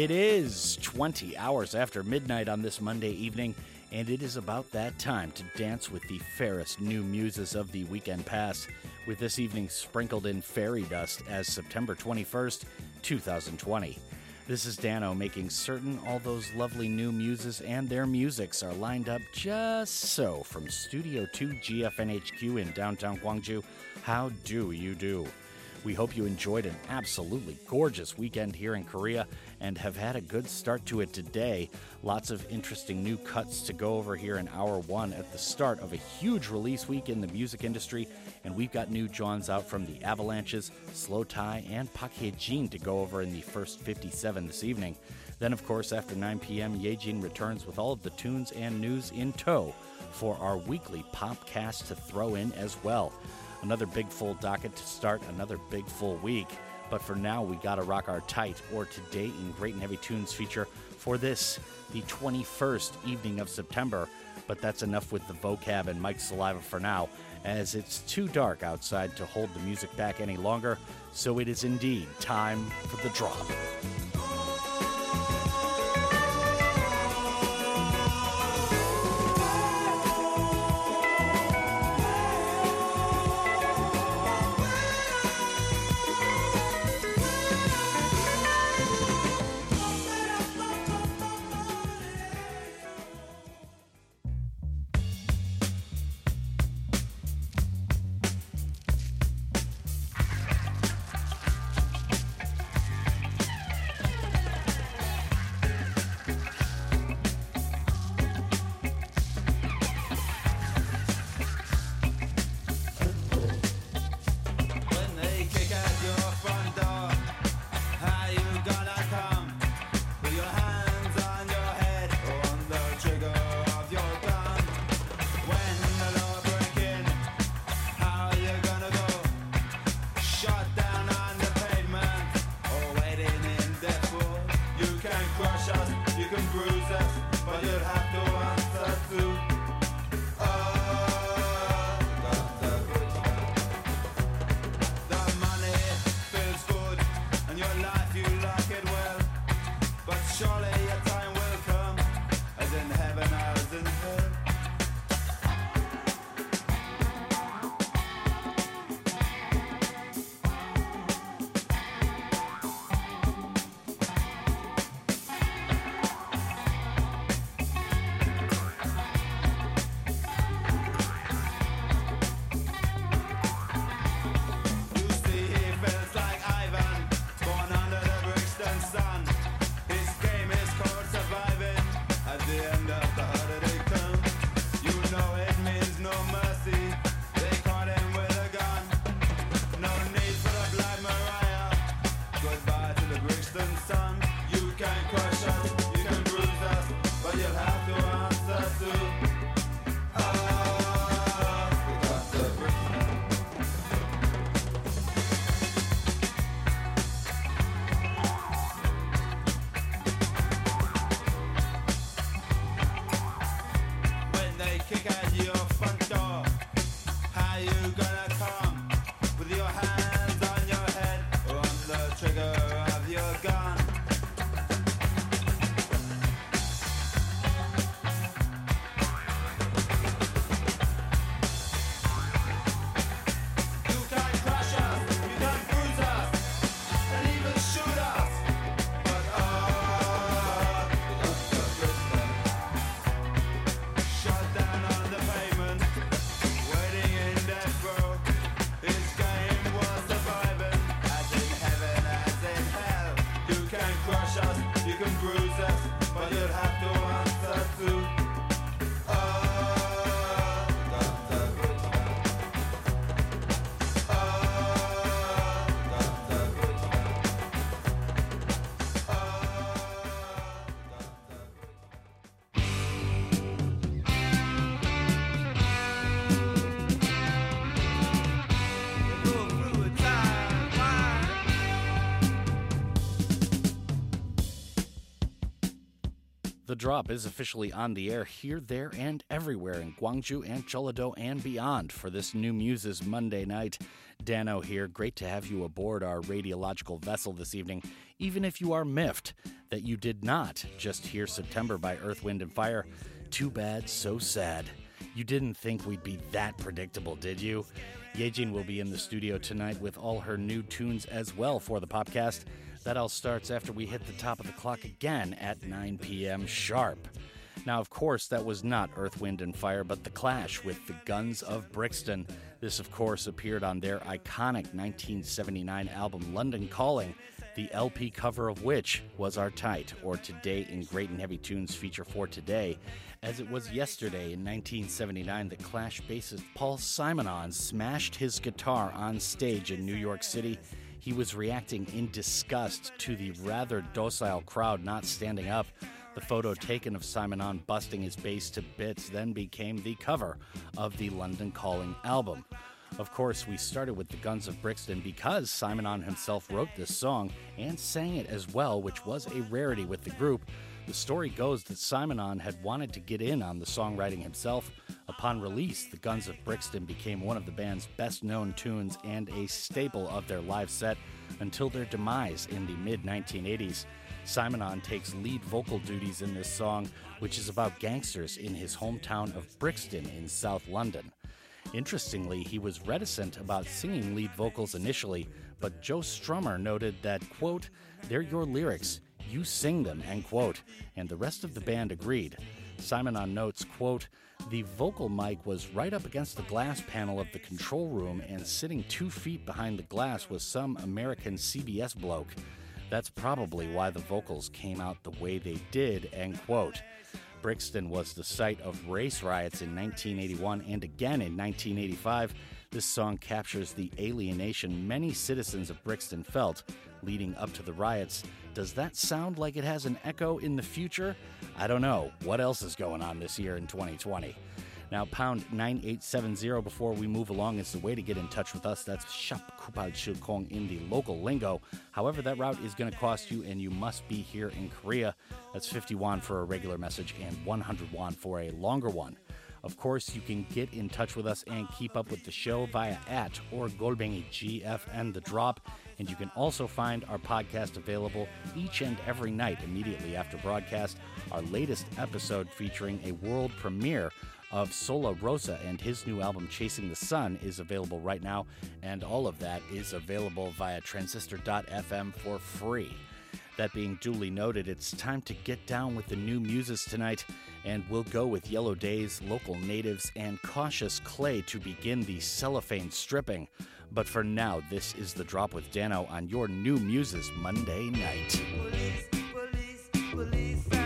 It is 20 hours after midnight on this Monday evening, and it is about that time to dance with the fairest new muses of the weekend past, with this evening sprinkled in fairy dust as September 21st, 2020. This is Dano making certain all those lovely new muses and their musics are lined up just so from Studio 2 GFNHQ in downtown Gwangju. How do you do? We hope you enjoyed an absolutely gorgeous weekend here in Korea and have had a good start to it today. Lots of interesting new cuts to go over here in hour one at the start of a huge release week in the music industry, and we've got new Johns out from the Avalanches, slowthai, and Park Hye-jin to go over in the first 57 this evening. Then, of course, after 9 p.m., Yejin returns with all of the tunes and news in tow for our weekly popcast to throw in as well. Another big full docket to start another big full week. But for now, we gotta rock our tight or today in Great and Heavy Tunes feature for this, the 21st evening of September. But that's enough with the vocab and Mike's saliva for now, as it's too dark outside to hold the music back any longer. So it is indeed time for the drop. Drop is officially on the air here, there, and everywhere in Gwangju and Jeollado and beyond for this new Muses Monday night. Dano here. Great to have you aboard our radiological vessel this evening, even if you are miffed that you did not just hear September by Earth, Wind, and Fire. Too bad, so sad. You didn't think we'd be that predictable, did you? Yejin will be in the studio tonight with all her new tunes as well for the Popcast. That all starts after we hit the top of the clock again at 9 p.m. sharp. Now, of course, that was not Earth, Wind, and Fire, but The Clash with the Guns of Brixton. This, of course, appeared on their iconic 1979 album London Calling, the LP cover of which was our tight, or Today in Great and Heavy Tunes feature for today, as it was yesterday in 1979 The Clash bassist Paul Simonon smashed his guitar on stage in New York City he was reacting in disgust to the rather docile crowd not standing up. The photo taken of Simonon busting his bass to bits then became the cover of the London Calling album. Of course, we started with the Guns of Brixton because Simonon himself wrote this song and sang it as well, which was a rarity with the group. The story goes that Simonon had wanted to get in on the songwriting himself. Upon release, The Guns of Brixton became one of the band's best known tunes and a staple of their live set until their demise in the mid 1980s. Simonon takes lead vocal duties in this song, which is about gangsters in his hometown of Brixton in South London. Interestingly, he was reticent about singing lead vocals initially, but Joe Strummer noted that, quote, they're your lyrics. You sing them, end quote. And the rest of the band agreed. Simonon notes, quote, the vocal mic was right up against the glass panel of the control room, and sitting two feet behind the glass was some American CBS bloke. That's probably why the vocals came out the way they did, end quote. Brixton was the site of race riots in 1981 and again in 1985. This song captures the alienation many citizens of Brixton felt leading up to the riots. Does that sound like it has an echo in the future? I don't know. What else is going on this year in 2020? Now, pound 9870 before we move along is the way to get in touch with us. That's Shop Kupal Kong in the local lingo. However, that route is going to cost you, and you must be here in Korea. That's 50 won for a regular message and 100 won for a longer one. Of course, you can get in touch with us and keep up with the show via at or Golbengi GFN The Drop. And you can also find our podcast available each and every night immediately after broadcast. Our latest episode featuring a world premiere of Sola Rosa and his new album Chasing the Sun is available right now, and all of that is available via transistor.fm for free. That being duly noted, it's time to get down with the new muses tonight, and we'll go with Yellow Days, Local Natives, and Cautious Clay to begin the cellophane stripping. But for now, this is The Drop with Dano on your new muses Monday night. Police, police, police.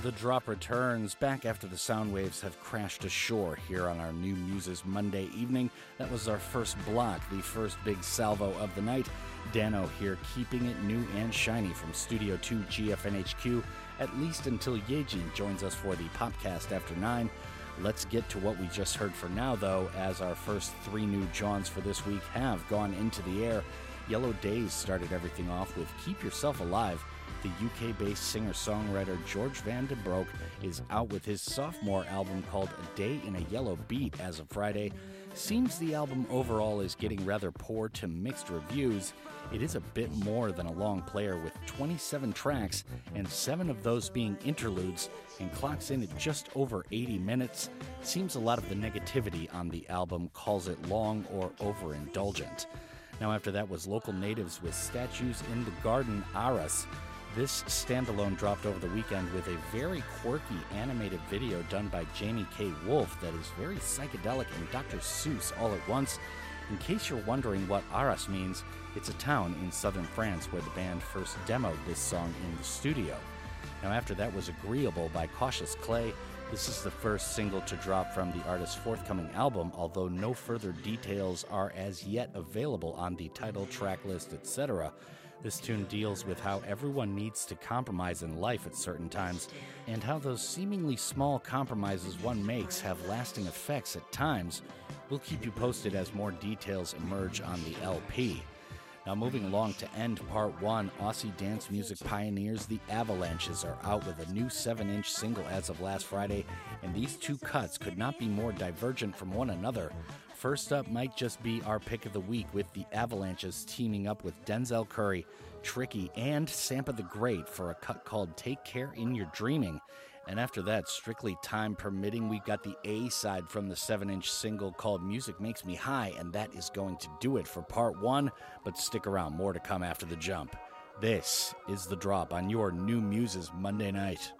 The drop returns back after the sound waves have crashed ashore here on our new Muses Monday evening. That was our first block, the first big salvo of the night. Dano here keeping it new and shiny from Studio 2 GFNHQ, at least until Yejin joins us for the Popcast after 9. Let's get to what we just heard for now, though, as our first three new Johns for this week have gone into the air. Yellow Days started everything off with Keep Yourself Alive the UK based singer songwriter George Van den Broek is out with his sophomore album called A Day in a Yellow Beat as of Friday. Seems the album overall is getting rather poor to mixed reviews. It is a bit more than a long player with 27 tracks and 7 of those being interludes and clocks in at just over 80 minutes. Seems a lot of the negativity on the album calls it long or overindulgent. Now, after that was Local Natives with Statues in the Garden Arras. This standalone dropped over the weekend with a very quirky animated video done by Jamie K. Wolf that is very psychedelic and Dr. Seuss all at once. In case you're wondering what Arras means, it's a town in southern France where the band first demoed this song in the studio. Now, after that was Agreeable by Cautious Clay. This is the first single to drop from the artist's forthcoming album, although no further details are as yet available on the title track list, etc. This tune deals with how everyone needs to compromise in life at certain times, and how those seemingly small compromises one makes have lasting effects at times. We'll keep you posted as more details emerge on the LP. Now, moving along to end part one, Aussie dance music pioneers The Avalanches are out with a new 7 inch single as of last Friday, and these two cuts could not be more divergent from one another. First up might just be our pick of the week with the Avalanches teaming up with Denzel Curry, Tricky, and Sampa the Great for a cut called Take Care in Your Dreaming. And after that, strictly time permitting, we've got the A side from the 7 inch single called Music Makes Me High, and that is going to do it for part one. But stick around, more to come after the jump. This is the drop on your new Muses Monday night.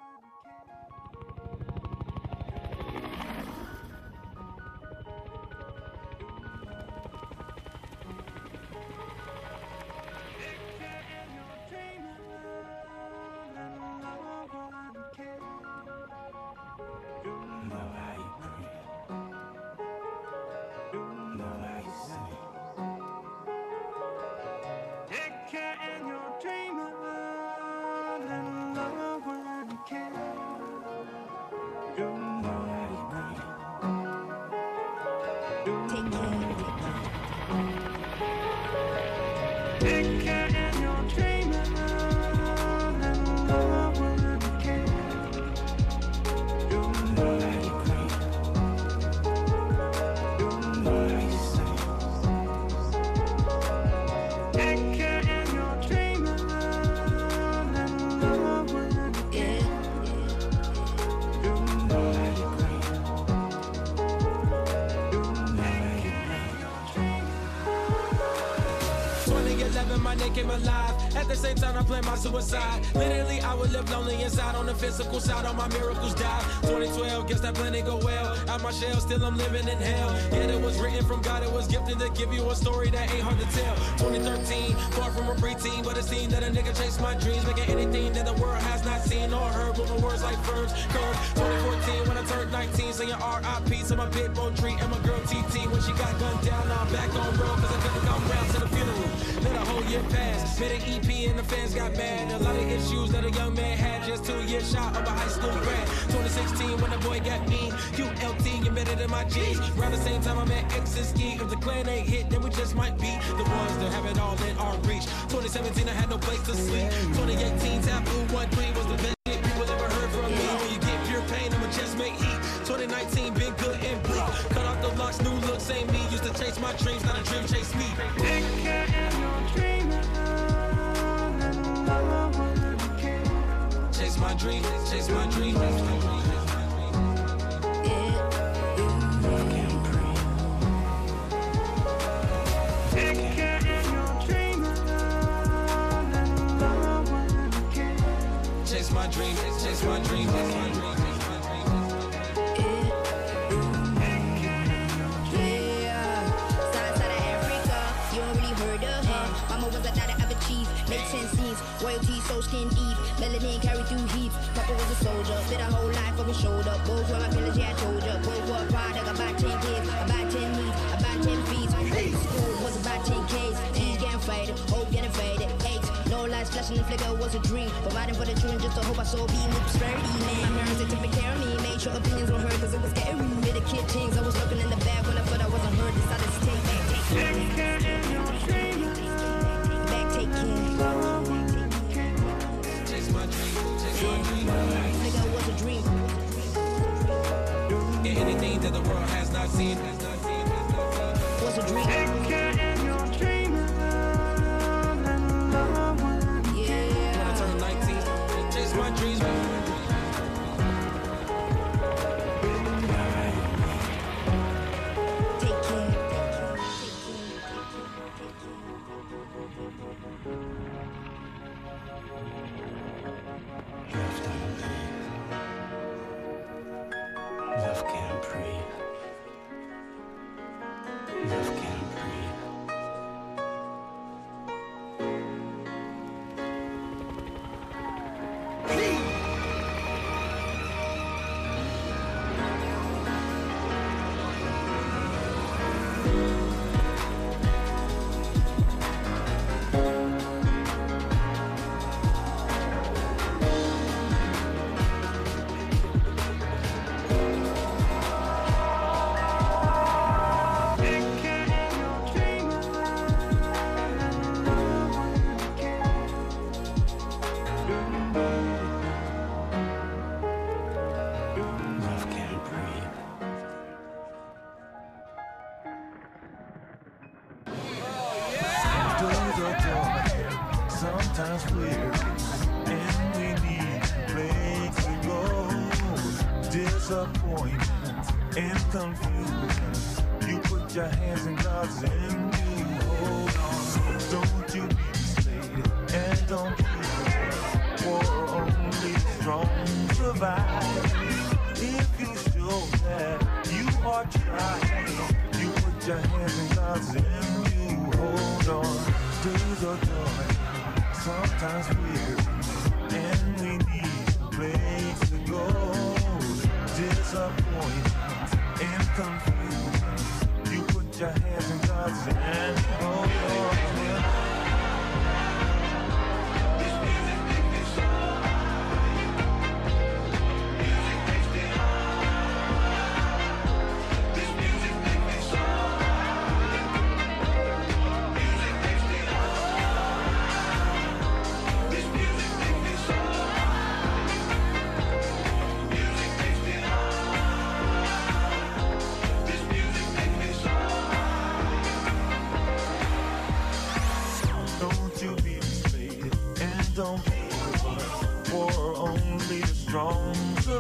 Physical side. All my miracles die. 2012, guess that plan go well. Out my shell, still I'm living in hell. Yet it was written from God, it was gifted to give you a story that ain't hard to tell. 2013, far from a preteen, but it seemed that a nigga chased my dreams, making anything that the world has not seen or heard. My words like verbs, curve. 2014, when I turned 19, saying RIP to my big boy tree and my girl TT when she got gunned down. I'm back on road, cause I couldn't come round to the funeral. Let a whole year pass. Made an EP and the fans got mad. A lot of issues that a young man had. Just two years shot of a high school grad. 2016 when the boy got me. QLT embedded in my jeans. Around the same time I met X and Ski. If the clan ain't hit, then we just might be the ones that have it all in our reach. 2017 I had no place to sleep. 2018 Taboo 1 3 was the best dream, chase my dream. Chase my dream, chase my dream, chase my dream. Made ten scenes, royalty so skin deep, melanin carry through heat. Papa was a soldier, spent a whole life on his shoulder. Both were my pillars, yeah, I told ya. Both were a product, about ten kids, about ten meats, about ten feet. School was about ten Ks, T's getting faded, hope getting faded. Eight, no lights flashing, the flicker was a dream. Providing for the children just to hope I saw beam with prosperity, man. My parents, they took care of me, made sure opinions were heard, cause it was scary. With the kid things, I was looking in the back when I thought I wasn't heard. Decided to take back, take care. Back, take care. Nigga, was a dream. Yeah, anything that the world has not seen. Was a dream. In God's and you hold on. Don't you be misled and don't give For only strong survive. If you show that you are trying, you put your hands in God's and you hold on. Days are dark, sometimes weary, and we need a place to go. Disappointment and confusion. You your hands in God's hand. Oh,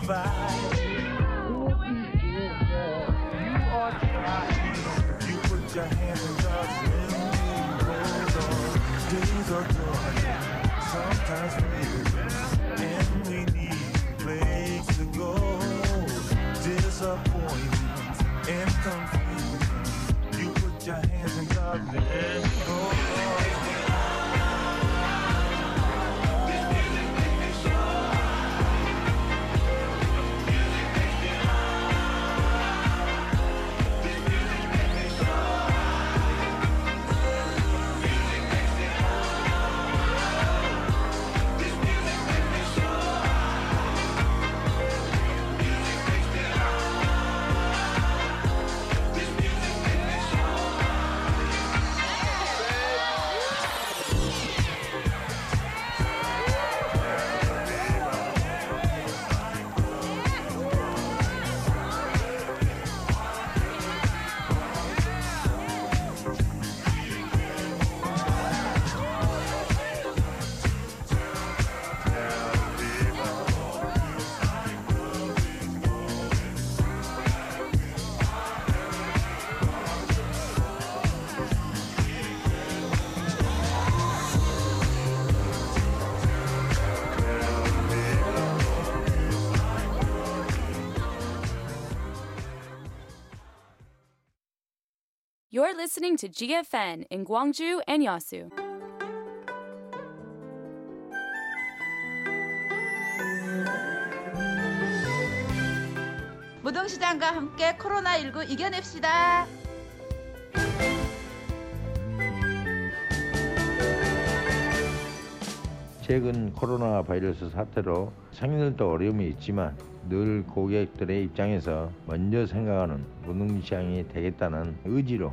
You put your hands in God's and hold on. Days are dark, sometimes weary, and we need place to go. Disappointment and confusion. You put your hands in God's listening to GFN in Gwangju and Yasu. 무등시장과 함께 코로나19 이겨냅시다. 최근 코로나 바이러스 사태로 상인들도 어려움이 있지만 늘 고객들의 입장에서 먼저 생각하는 무등시장이 되겠다는 의지로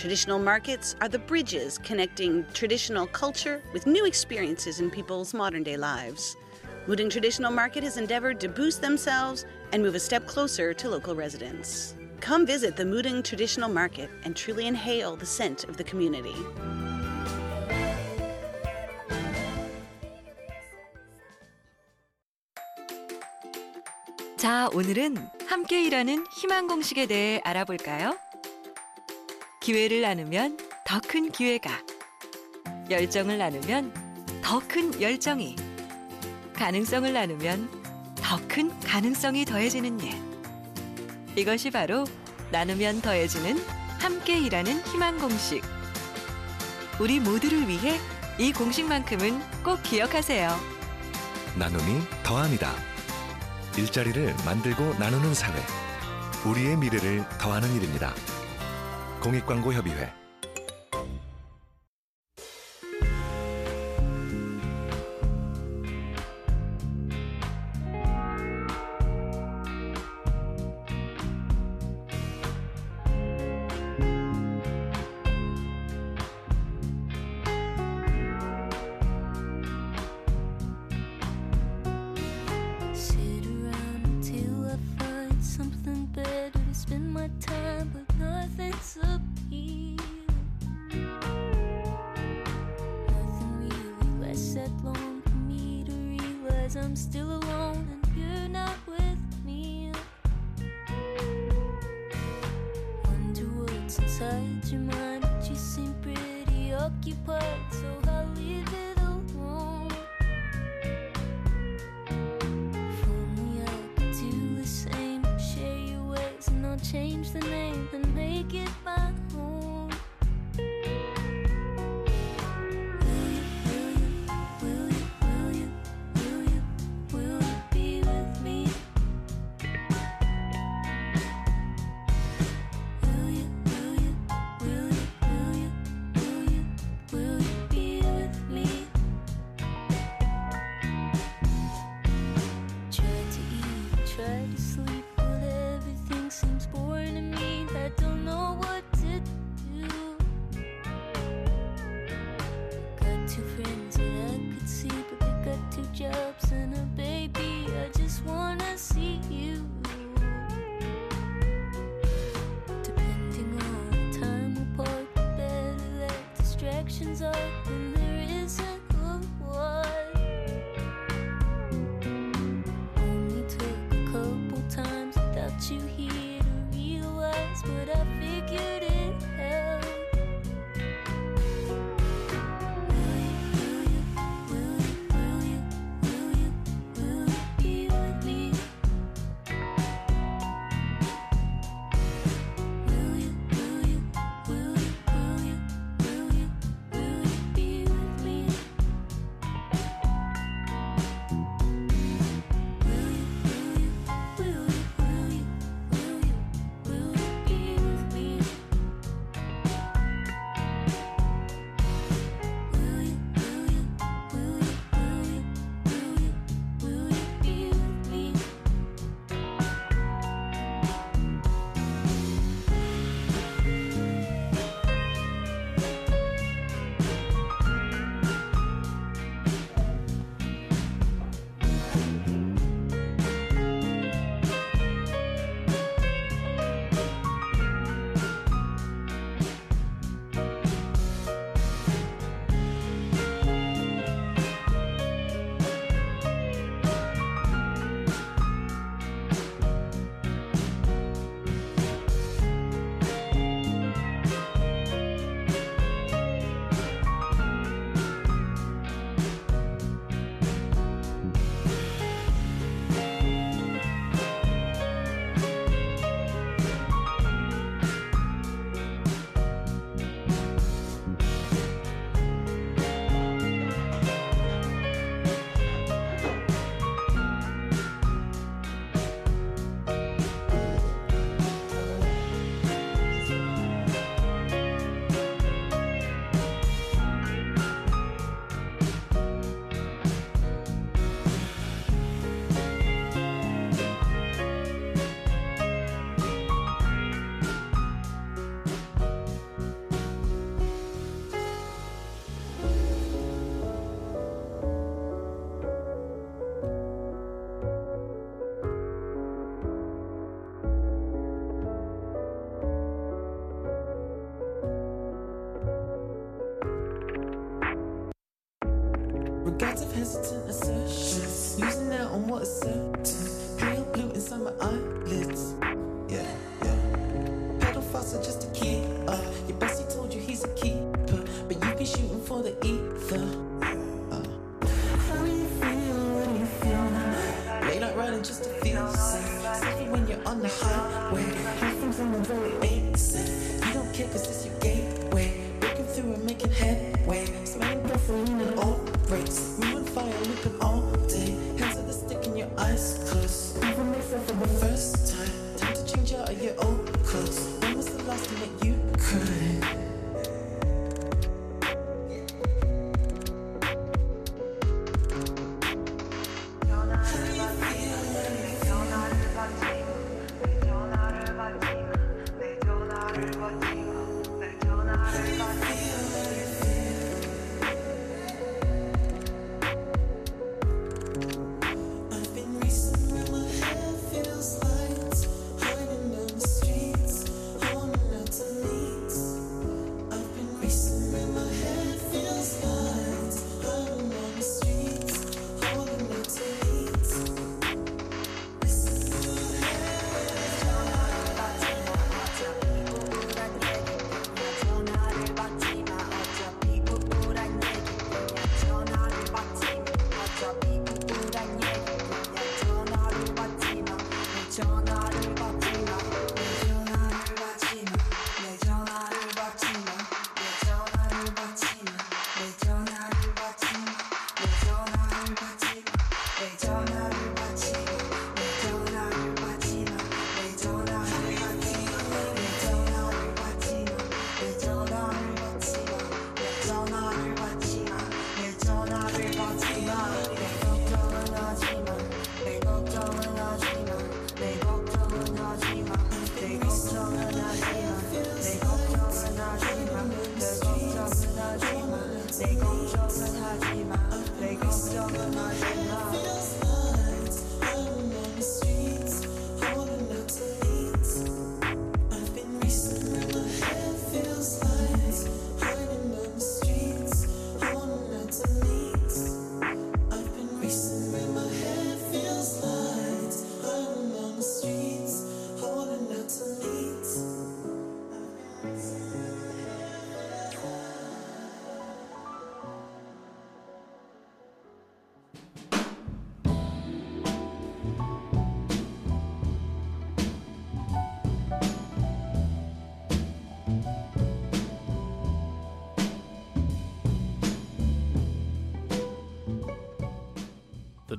Traditional markets are the bridges connecting traditional culture with new experiences in people's modern day lives. Mudeung Traditional Market has endeavored to boost themselves and move a step closer to local residents. Come visit the Mudeung Traditional Market and truly inhale the scent of the community. 자, 오늘은 함께 일하는 희망 공식에 대해 알아볼까요? 기회를 나누면 더 큰 기회가, 열정을 나누면 더 큰 열정이, 가능성을 나누면 더 큰 가능성이 더해지는 일. 이것이 바로 나누면 더해지는 함께 일하는 희망 공식. 우리 모두를 위해 이 공식만큼은 꼭 기억하세요. 나눔이 더합니다. 일자리를 만들고 나누는 사회. 우리의 미래를 더하는 일입니다. 공익광고협의회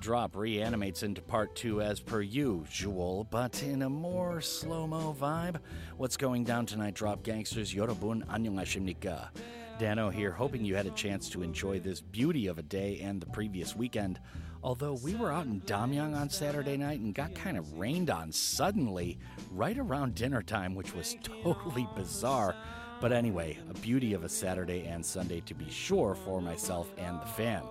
Drop reanimates into part two as per usual, but in a more slow mo vibe. What's going down tonight, Drop Gangsters? Yorobun Annyeonghasimnika. Dano here, hoping you had a chance to enjoy this beauty of a day and the previous weekend. Although we were out in Damyang on Saturday night and got kind of rained on suddenly right around dinner time, which was totally bizarre. But anyway, a beauty of a Saturday and Sunday to be sure for myself and the fam.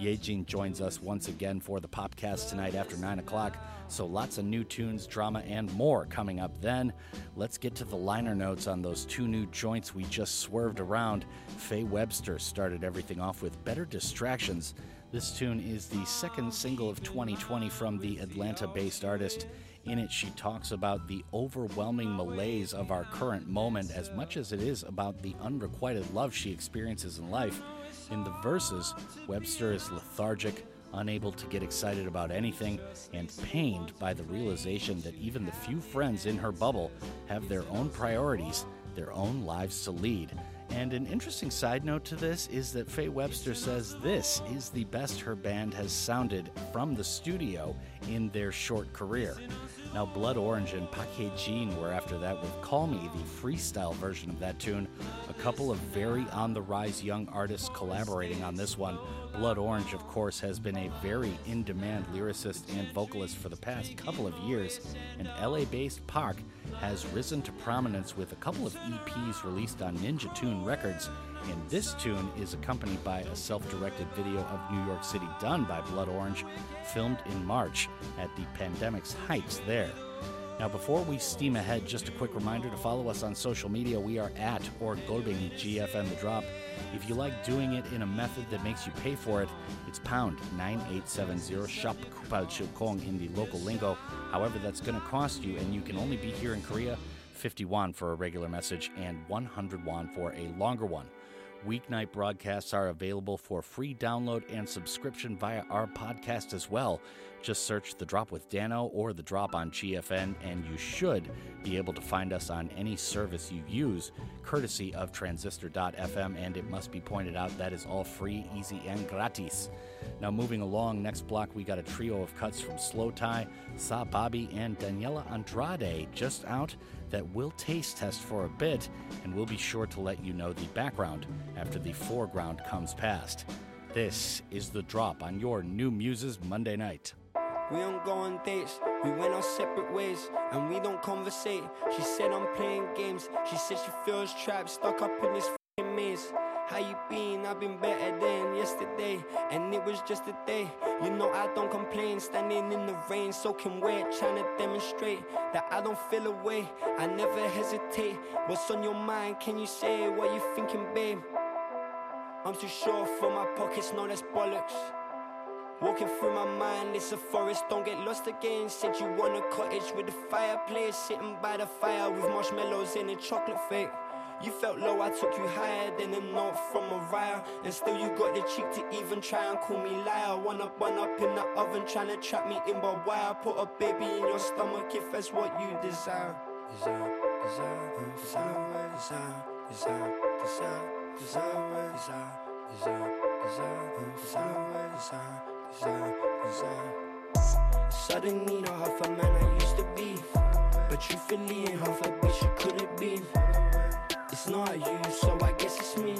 Yejin joins us once again for the Popcast tonight after 9 o'clock, so lots of new tunes, drama, and more coming up then. Let's get to the liner notes on those two new joints we just swerved around. Faye Webster started everything off with Better Distractions. This tune is the second single of 2020 from the Atlanta based artist. In it, she talks about the overwhelming malaise of our current moment as much as it is about the unrequited love she experiences in life. In the verses, Webster is lethargic, unable to get excited about anything, and pained by the realization that even the few friends in her bubble have their own priorities, their own lives to lead. And an interesting side note to this is that Faye Webster says this is the best her band has sounded from the studio in their short career. Now, Blood Orange and Park Hye-jin were after that with Call Me, the freestyle version of that tune. A couple of very on the rise young artists collaborating on this one. Blood Orange, of course, has been a very in demand lyricist and vocalist for the past couple of years, and LA based Park has risen to prominence with a couple of EPs released on Ninja Tune Records. And this tune is accompanied by a self directed video of New York City done by Blood Orange, filmed in March at the pandemic's heights there. Now, before we steam ahead, just a quick reminder to follow us on social media. We are at or Golbing GFN The Drop. If you like doing it in a method that makes you pay for it, it's pound 9870 shop kupal chilkong in the local lingo. However, that's going to cost you, and you can only be here in Korea 50 won for a regular message and 100 won for a longer one. Weeknight broadcasts are available for free download and subscription via our podcast as well. Just search The Drop with Dano or The Drop on GFN, and you should be able to find us on any service you use, courtesy of transistor.fm. And it must be pointed out that is all free, easy, and gratis. Now, moving along, next block, we got a trio of cuts from Slow Tie, Sah Babii, and Daniela Andrade just out that we'll taste test for a bit, and we'll be sure to let you know the background after the foreground comes past. This is The Drop on your New Muses Monday night. We don't go on dates, we went our separate ways, and we don't conversate. She said I'm playing games, she said she feels trapped, stuck up in this maze. How you been? I've been better than yesterday, and it was just a day. You know I don't complain, standing in the rain, soaking wet, trying to demonstrate that I don't feel away. I never hesitate. What's on your mind? Can you say what you're thinking, babe? I'm too sure for my pockets, no, that's bollocks. Walking through my mind, it's a forest, don't get lost again. Said you want a cottage with a fireplace, sitting by the fire with marshmallows in a chocolate fake. You felt low, I took you higher than a note from Mariah. And still you got the cheek to even try and call me liar. One up, one up in the oven, trying to trap me in, why? I put a baby in your stomach if that's what you desire. Desire, desire, desire, desire, desire, desire, desire, desire, desire, desire, desire, desire, desire, desire. Suddenly, not half a man I used to be, but truthfully, ain't half a bitch you couldn't be. It's not you, so I guess it's me.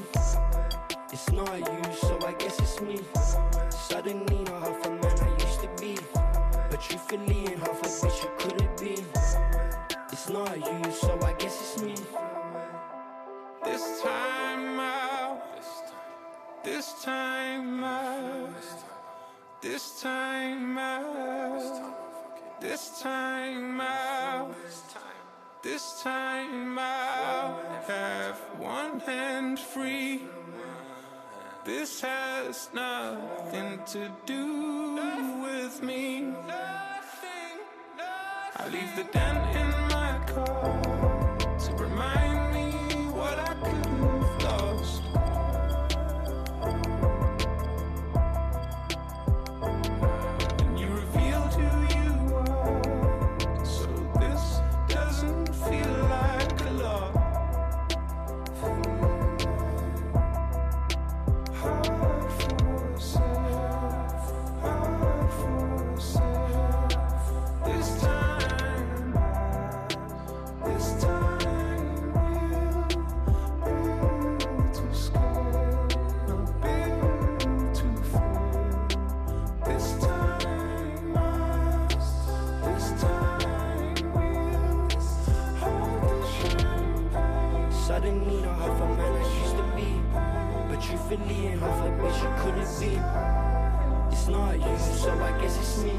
It's not you, so I guess it's me. Suddenly, not half a man I used to be, but truthfully, ain't half a bitch you couldn't be. It's not you, so I guess it's me. This time out. This time out. This time out. This time out. This time I'll have one hand free. This has nothing to do with me. I leave the dent in my car half a bitch you couldn't be. It's not you, so I guess it's me.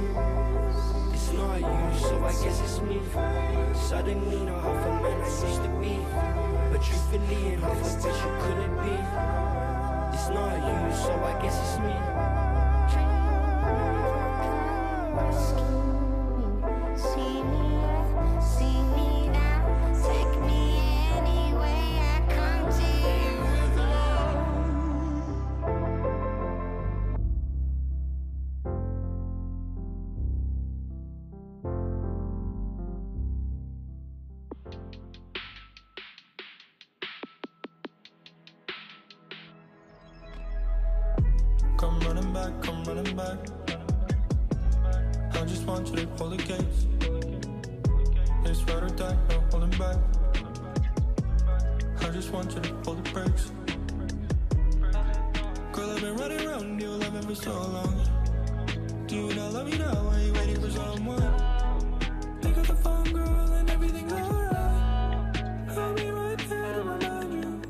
It's not you, so I guess it's me. Suddenly, not half a man I used to be, but truthfully, ain't half a bitch you couldn't be. It's not you, so I guess it's me. Back. I just want you to pull the gates. It's ride or die, no holding back. I just want you to pull the brakes. Girl, I've been running around you, loving for so long. Do you not love me now? Are you waiting for someone? Pick up the phone, girl, and everything's alright. I'll be right there to remind you.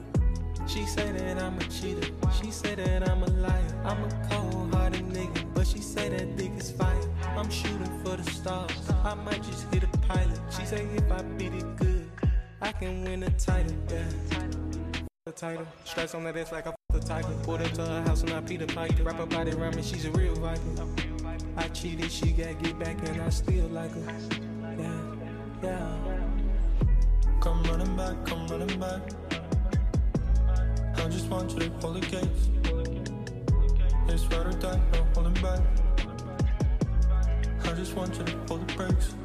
She say that I'm a cheater. She say that I'm a liar. I'm a but she say that dick is fire. I'm shooting for the stars. I might just hit a pilot. She say if I beat it good, I can win a title. Yeah. The title, stress on that ass like I the tiger. Pulled up to her house and I Peter Piper. Wrap her body around me, she's a real viper. I cheated, she got get back and I still like her. Yeah, yeah. Come running back, come running back. I just want you to pull the gates. It's ride or die, no holding back. I just want you to hold the brakes.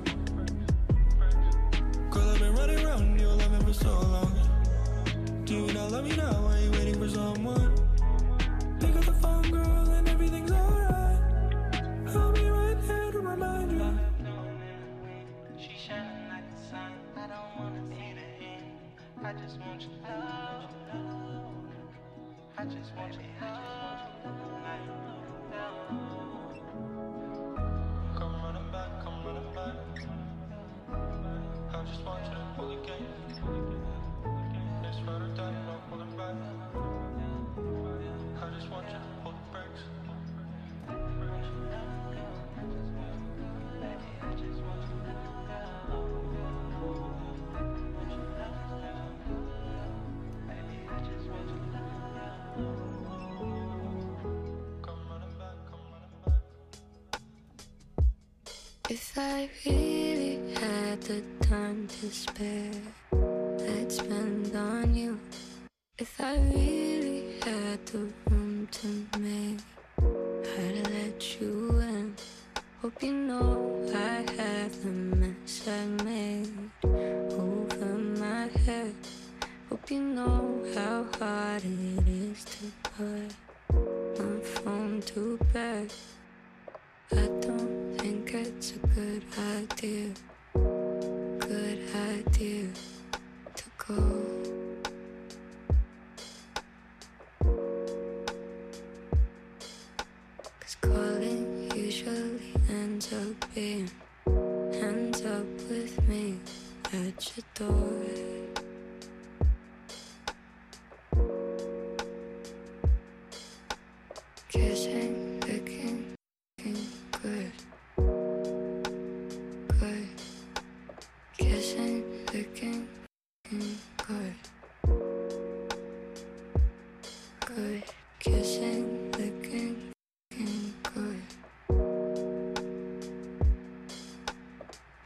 Girl, I've been running around your loving for so long. Do you not love me now? Are you waiting for someone? I really had the time to spare, I'd spend on you. If I really had the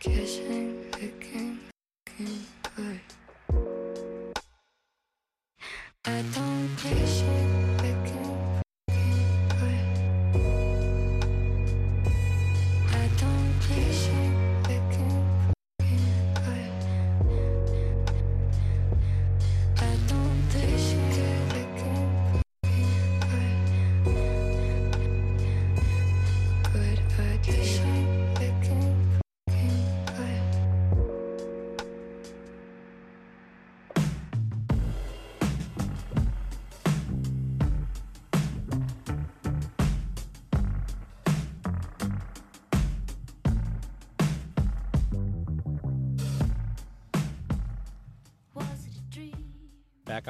Kissing, licking,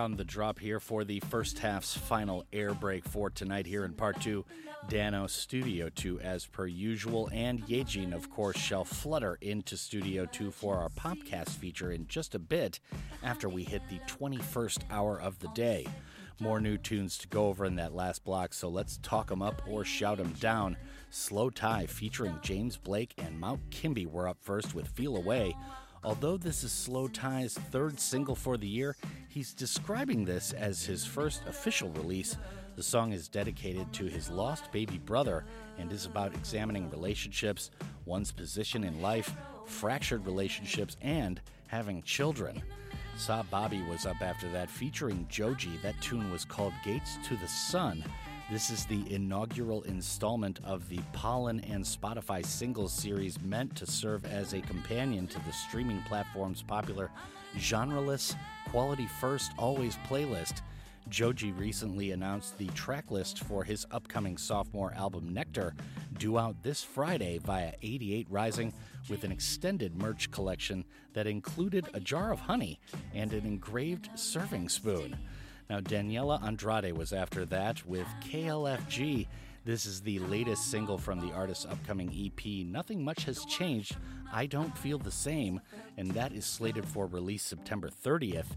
on the drop here for the first half's final air break for tonight here in part two. Dano Studio 2 as per usual, and Yejin, of course, shall flutter into Studio 2 for our Popcast feature in just a bit after we hit the 21st hour of the day. More new tunes to go over in that last block, so let's talk them up or shout them down. slowthai featuring James Blake and Mount Kimbie were up first with Feel Away. Although this is slowthai's third single for the year, he's describing this as his first official release. The song is dedicated to his lost baby brother and is about examining relationships, one's position in life, fractured relationships, and having children. Sah Babii was up after that featuring Joji. That tune was called Gates to the Sun. This is the inaugural installment of the Pollen and Spotify singles series meant to serve as a companion to the streaming platform's popular genreless, quality first, always playlist. Joji recently announced the track list for his upcoming sophomore album Nectar, due out this Friday via 88 Rising, with an extended merch collection that included a jar of honey and an engraved serving spoon. Now, Daniela Andrade was after that with KLFG. This is the latest single from the artist's upcoming EP. Nothing much has changed. I don't feel the same, and that is slated for release September 30th.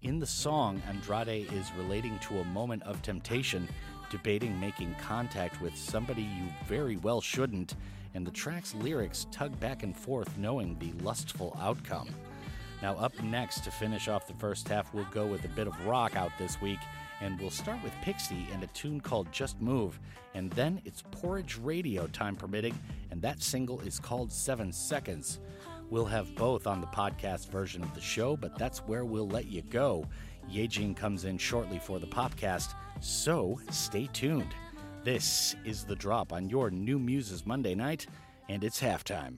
In the song, Andrade is relating to a moment of temptation, debating making contact with somebody you very well shouldn't, and the track's lyrics tug back and forth knowing the lustful outcome. Now, up next to finish off the first half, we'll go with a bit of rock out this week, and we'll start with Pixey and a tune called Just Move, and then it's Porridge Radio, time permitting, and that single is called Seven Seconds. We'll have both on the podcast version of the show, but that's where we'll let you go. Yejin comes in shortly for the Popcast, so stay tuned. This is The Drop on your New Muses Monday night, and it's halftime.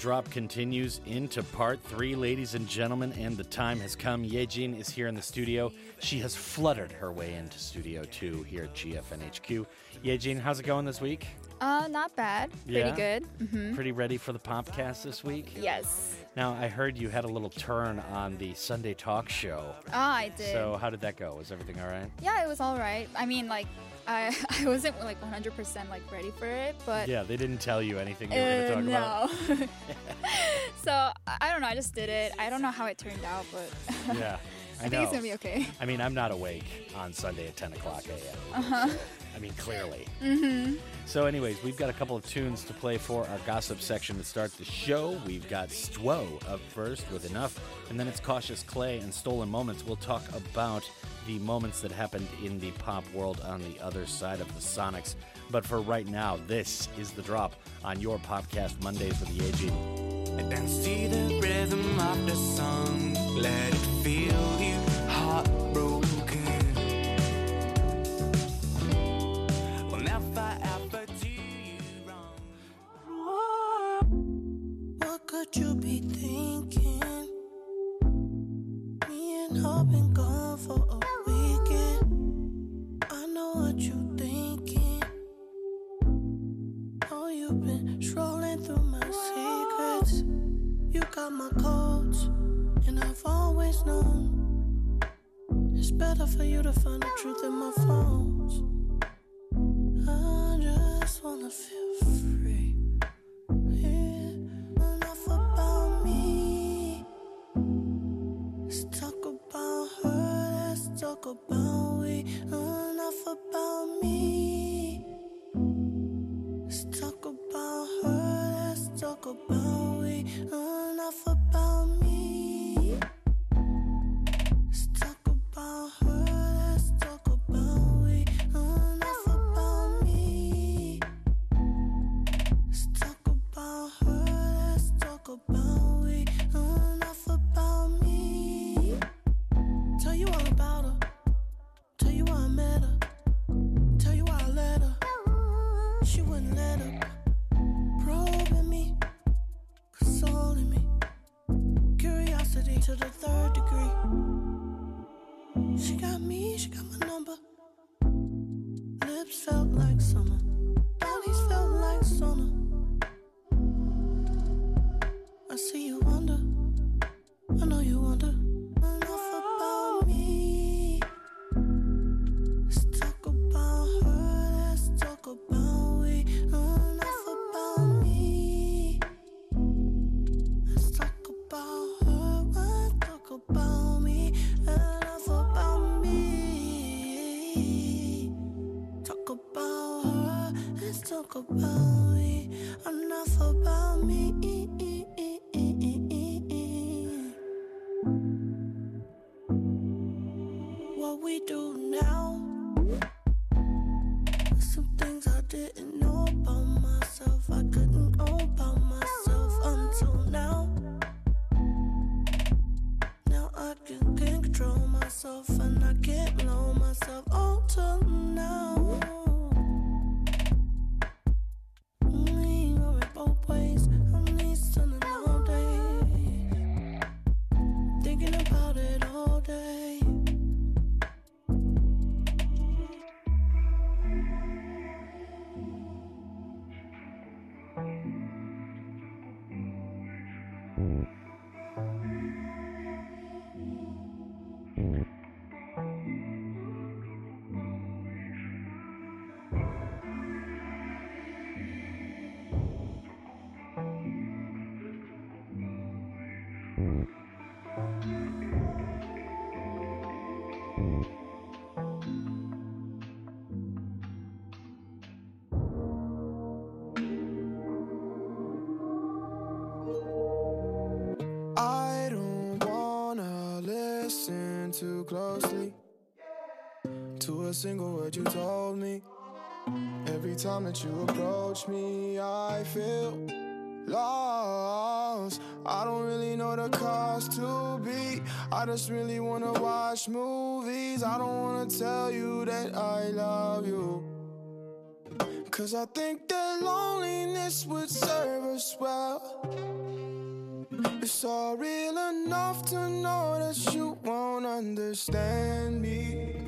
Drop continues into part three, ladies and gentlemen, and the time has come. Yejin is here in the studio. She has fluttered her way into Studio 2 here at GFNHQ. Yejin, how's it going this week? Uh, not bad. Pretty Yeah? good. hmm Pretty ready for the Popcast this week? Yes. Now, I heard you had a little turn on the Sunday talk show. Ah, I did. So, how did that go? Was everything all right? Yeah, it was all right. I mean, like, I I wasn't like 100% like ready for it, but yeah, they didn't tell you anything you were going to uh, talk about. no. so I don't know. I just did it. I don't know how it turned out, but Yeah, I, I think it's gonna be okay. I mean, I'm not awake on Sunday at 10 o'clock a.m. Uh huh. I mean, clearly. Mhm. So, anyways, we've got a couple of tunes to play for our gossip section to start the show. We've got Stwo up first with Enough, and then it's Cautious Clay and Stolen Moments. We'll talk about the moments that happened in the pop world on the other side of the Sonics. But for right now, this is the drop on your podcast Mondays with the AG. Dance to the rhythm of the song. Let it feel you heartbroken. What you be thinking? Me and her been gone for a weekend. I know what you thinking. Oh, you've been strolling through my secrets. You got my codes, and I've always known. It's better for you to find the truth in my phones. I just wanna feel about me. Single word you told me. Every time that you approach me, I feel lost. I don't really know the cost to be. I just really wanna watch movies. I don't wanna tell you that I love you. Cause I think that loneliness would serve us well. It's all real enough to know that you won't understand me.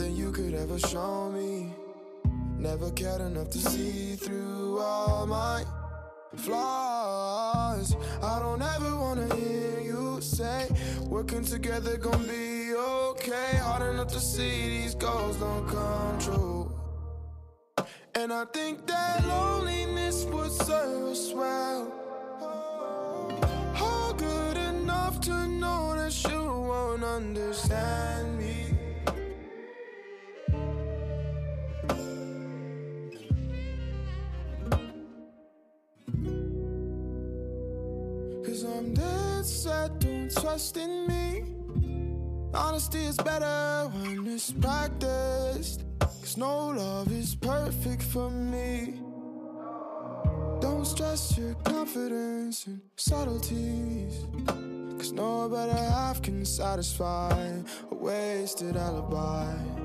Nothing you could ever show me. Never cared enough to see through all my flaws. I don't ever wanna hear you say, working together gon' be okay. Hard enough to see these goals don't come true. And I think that loneliness would serve us well. All good enough to know that you won't understand set, don't trust in me. Honesty is better when it's practiced. Cause no love is perfect for me. Don't stress your confidence and subtleties. Cause no better half can satisfy a wasted alibi.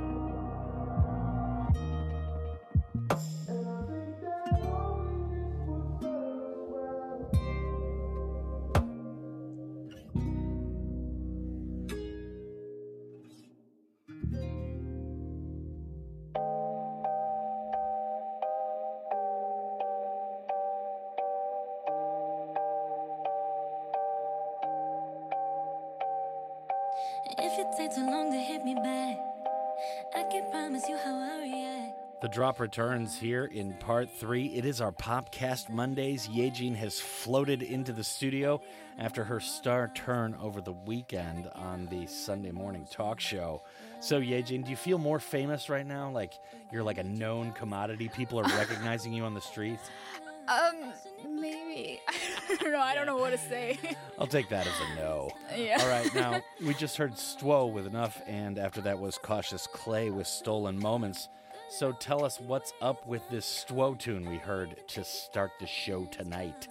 Drop returns here in part three. It is our Popcast Mondays. Yejin has floated into the studio after her star turn over the weekend on the Sunday morning talk show. So, Yejin, do you feel more famous right now? Like you're like a known commodity? People are recognizing you on the streets? Um, maybe. I don't know. I don't know what to say. I'll take that as a no. Yeah. All right, now we just heard Stwo with enough, and after that was Cautious Clay with Stolen Moments. So tell us what's up with this Stwo tune we heard to start the show tonight.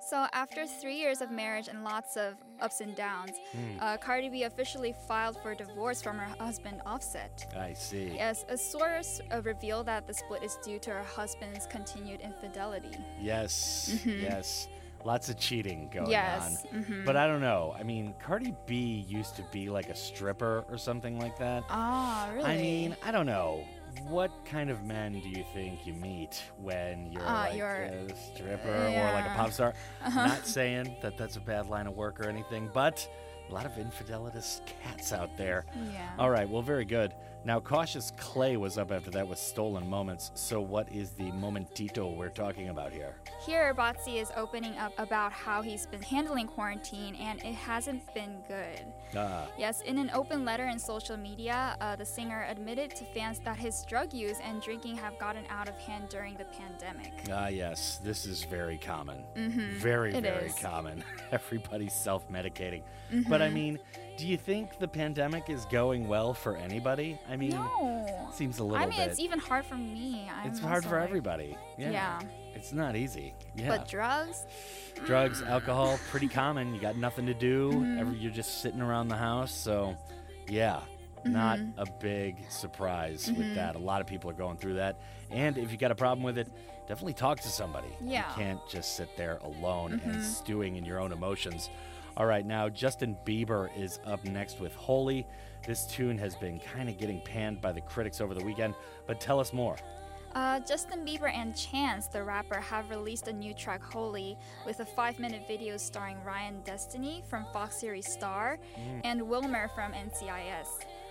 So after three years of marriage and lots of ups and downs, Hmm. uh, Cardi B officially filed for divorce from her husband Offset. I see. Yes, a source uh, revealed that the split is due to her husband's continued infidelity. Yes, Mhm. yes. Lots of cheating going Yes, on. mhm. But I don't know. I mean, Cardi B used to be like a stripper or something like that. Ah, really? I mean, I don't know. What kind of men do you think you meet when you're Ah, like you're- a stripper or like a pop star? Uh-huh. Not saying that that's a bad line of work or anything, but a lot of infidelitous cats out there. Yeah. All right, well, very good. Now, Cautious Clay was up after that with Stolen Moments. So, what is the momentito we're talking about here? Here, Bazzi is opening up about how he's been handling quarantine, and it hasn't been good. Ah, Yes, in an open letter in social media, uh, the singer admitted to fans that his drug use and drinking have gotten out of hand during the pandemic. ah, yes, this is very common. Mhm, Very, it very is. common. Everybody's self medicating. But I mean, do you think the pandemic is going well for anybody? I mean, No. seems a little I mean, bit. it's even hard for me. I'm it's hard for like- everybody. Yeah. Yeah. It's not easy. Yeah. But drugs? Drugs, alcohol, pretty common. You got nothing to do. Mhm. Every, you're just sitting around the house. So, yeah, not Mhm. a big surprise Mhm. with that. A lot of people are going through that. And if you got a problem with it, definitely talk to somebody. Yeah. You can't just sit there alone and Mhm. stewing in your own emotions. All right, now Justin Bieber is up next with Holy. This tune has been kind of getting panned by the critics over the weekend, but tell us more. Uh, Justin Bieber and Chance, the rapper, have released a new track, Holy, with a five minute video starring Ryan Destiny from Fox Series Star Mm. and Wilmer from NCIS.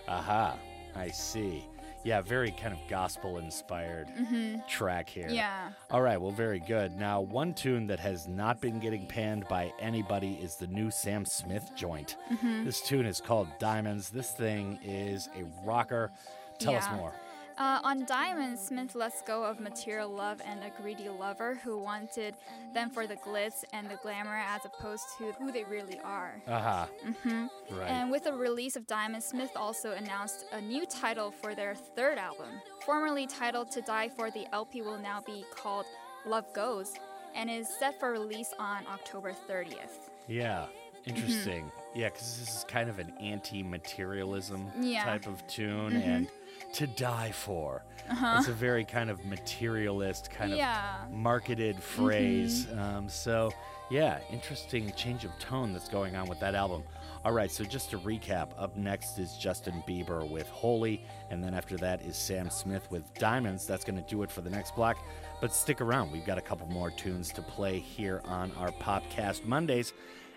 Aha, I see. Yeah, very kind of gospel inspired Mhm. track here. Yeah. All right, well, very good. Now, one tune that has not been getting panned by anybody is the new Sam Smith joint. Mhm. This tune is called Diamonds. This thing is a rocker. Tell us more. Uh, on Diamond, Smith lets go of material love and a greedy lover who wanted them for the glitz and the glamour as opposed to who they really are. Aha. hmm Right. And with the release of Diamond, Smith also announced a new title for their third album. Formerly titled To Die For, the LP will now be called Love Goes and is set for release on October 30th. Yeah, Mm-hmm. interesting. Yeah, because this is kind of an anti materialism Yeah. type of tune Mhm. and to die for. Uh-huh. It's a very kind of materialist, kind Yeah. of marketed phrase. Mhm. Um, so, yeah, interesting change of tone that's going on with that album. All right, so just to recap, up next is Justin Bieber with Holy, and then after that is Sam Smith with Diamonds. That's going to do it for the next block. But stick around, we've got a couple more tunes to play here on our Popcast Mondays,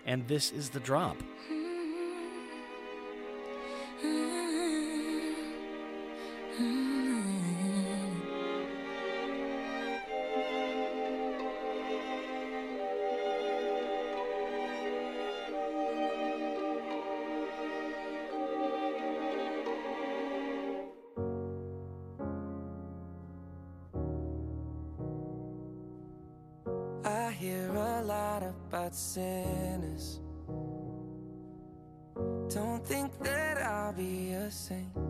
and this is the drop. I hear a lot about sinners. Don't think that I'll be a saint.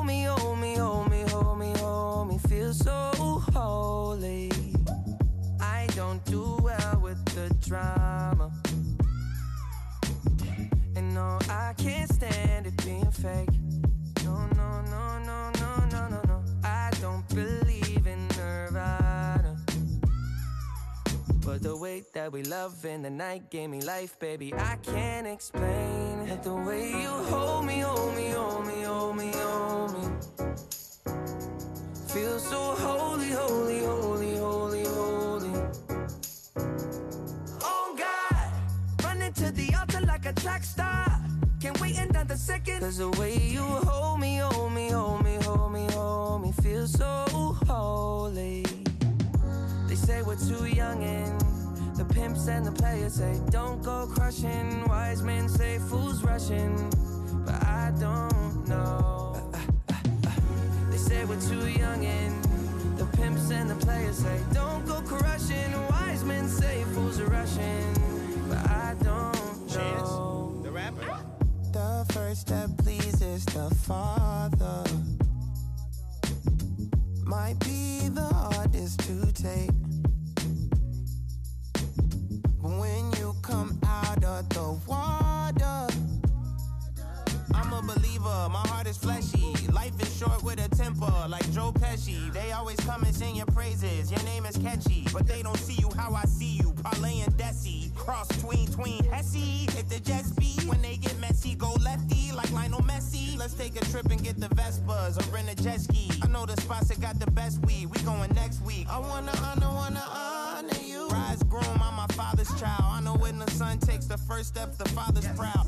so holy. I don't do well with the drama. And no, I can't stand it being fake. No, no, no, no, no, no, no, no. I don't believe in Nirvana. But the way that we love in the night gave me life, baby. I can't explain it. The way you hold me, hold me, hold me, hold me, hold me. Feel so holy, holy, holy, holy, holy. Oh God, running to the altar like a track star. Can't wait another second. Cause the way you hold me, hold me, hold me, hold me, hold me, feel so holy. They say we're too young and the pimps and the players say don't go crushing. Wise men say fools rushing, but I don't know. Say we're too young and the pimps and the players say don't go crushing. Wise men say fools are rushing, but I don't know. The rapper. The first step pleases the Father. Might be the hardest to take. But when you come out of the water, I'm a believer, my heart is fleshy. Life is short with a temper, like Joe Pesci. They always come and sing your praises. Your name is catchy, but they don't see you how I see you. Parlay and Desi, cross tween tween Hesse. Hit the jet speed when they get messy, go lefty like Lionel Messi. Let's take a trip and get the Vespas or rent a jet ski. I know the spots that got the best weed. We going next week. I wanna honor, wanna honor you. Rise groom, I'm my father's child. I know when the son takes the first step, the father's proud.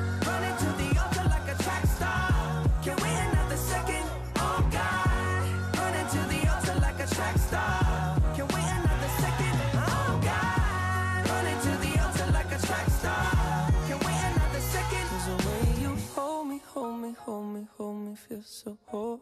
Hold me, hold me, feel so holy.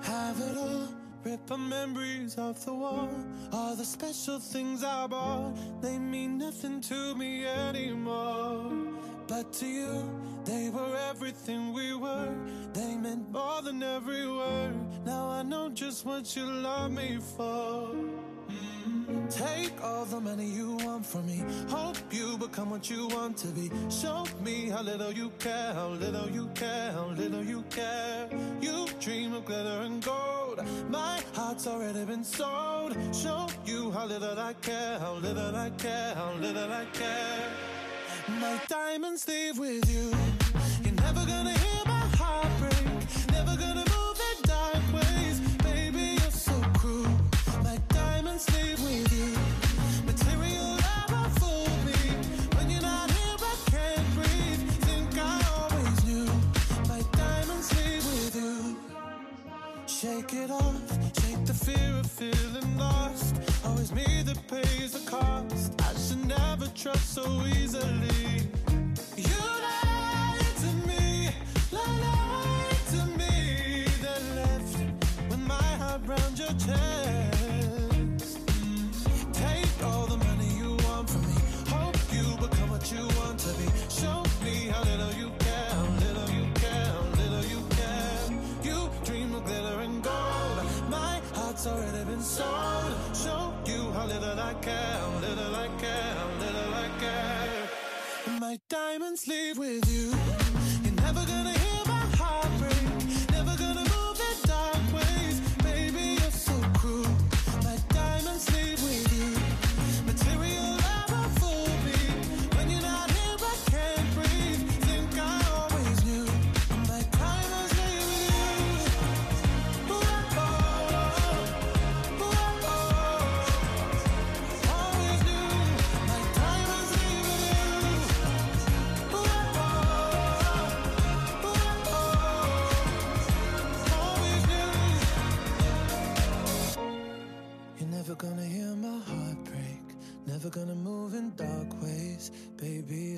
Have it all. Rip memories of the war. All the special things I bought, they mean nothing to me anymore. But to you, they were everything we were. They meant more than every word. Now I know just what you love me for. Mm. Take all the money you want from me. Hope you become what you want to be. Show me how little you care, how little you care, how little you care. You dream of glitter and gold. My heart's already been sold. Show you how little I care, how little I care, how little I care. My diamonds leave with you. You're never gonna hear my heart break. Never gonna move in dark ways. Baby, you're so cruel. My diamonds leave with you. Material me. When you're not here, I can't breathe. Think I always knew. My diamonds leave with you. Shake it off, shake the fear of feeling lost. Always me that pays the cost. Trust so easily. You lied to me, lied to me, then left with my heart round your chest. Take all the money you want from me. Hope you become what you want to be. Show me how little you care, how little you care, how little you care. You dream of glitter and gold. My heart's already been sold. Show you how little I care, leave with you.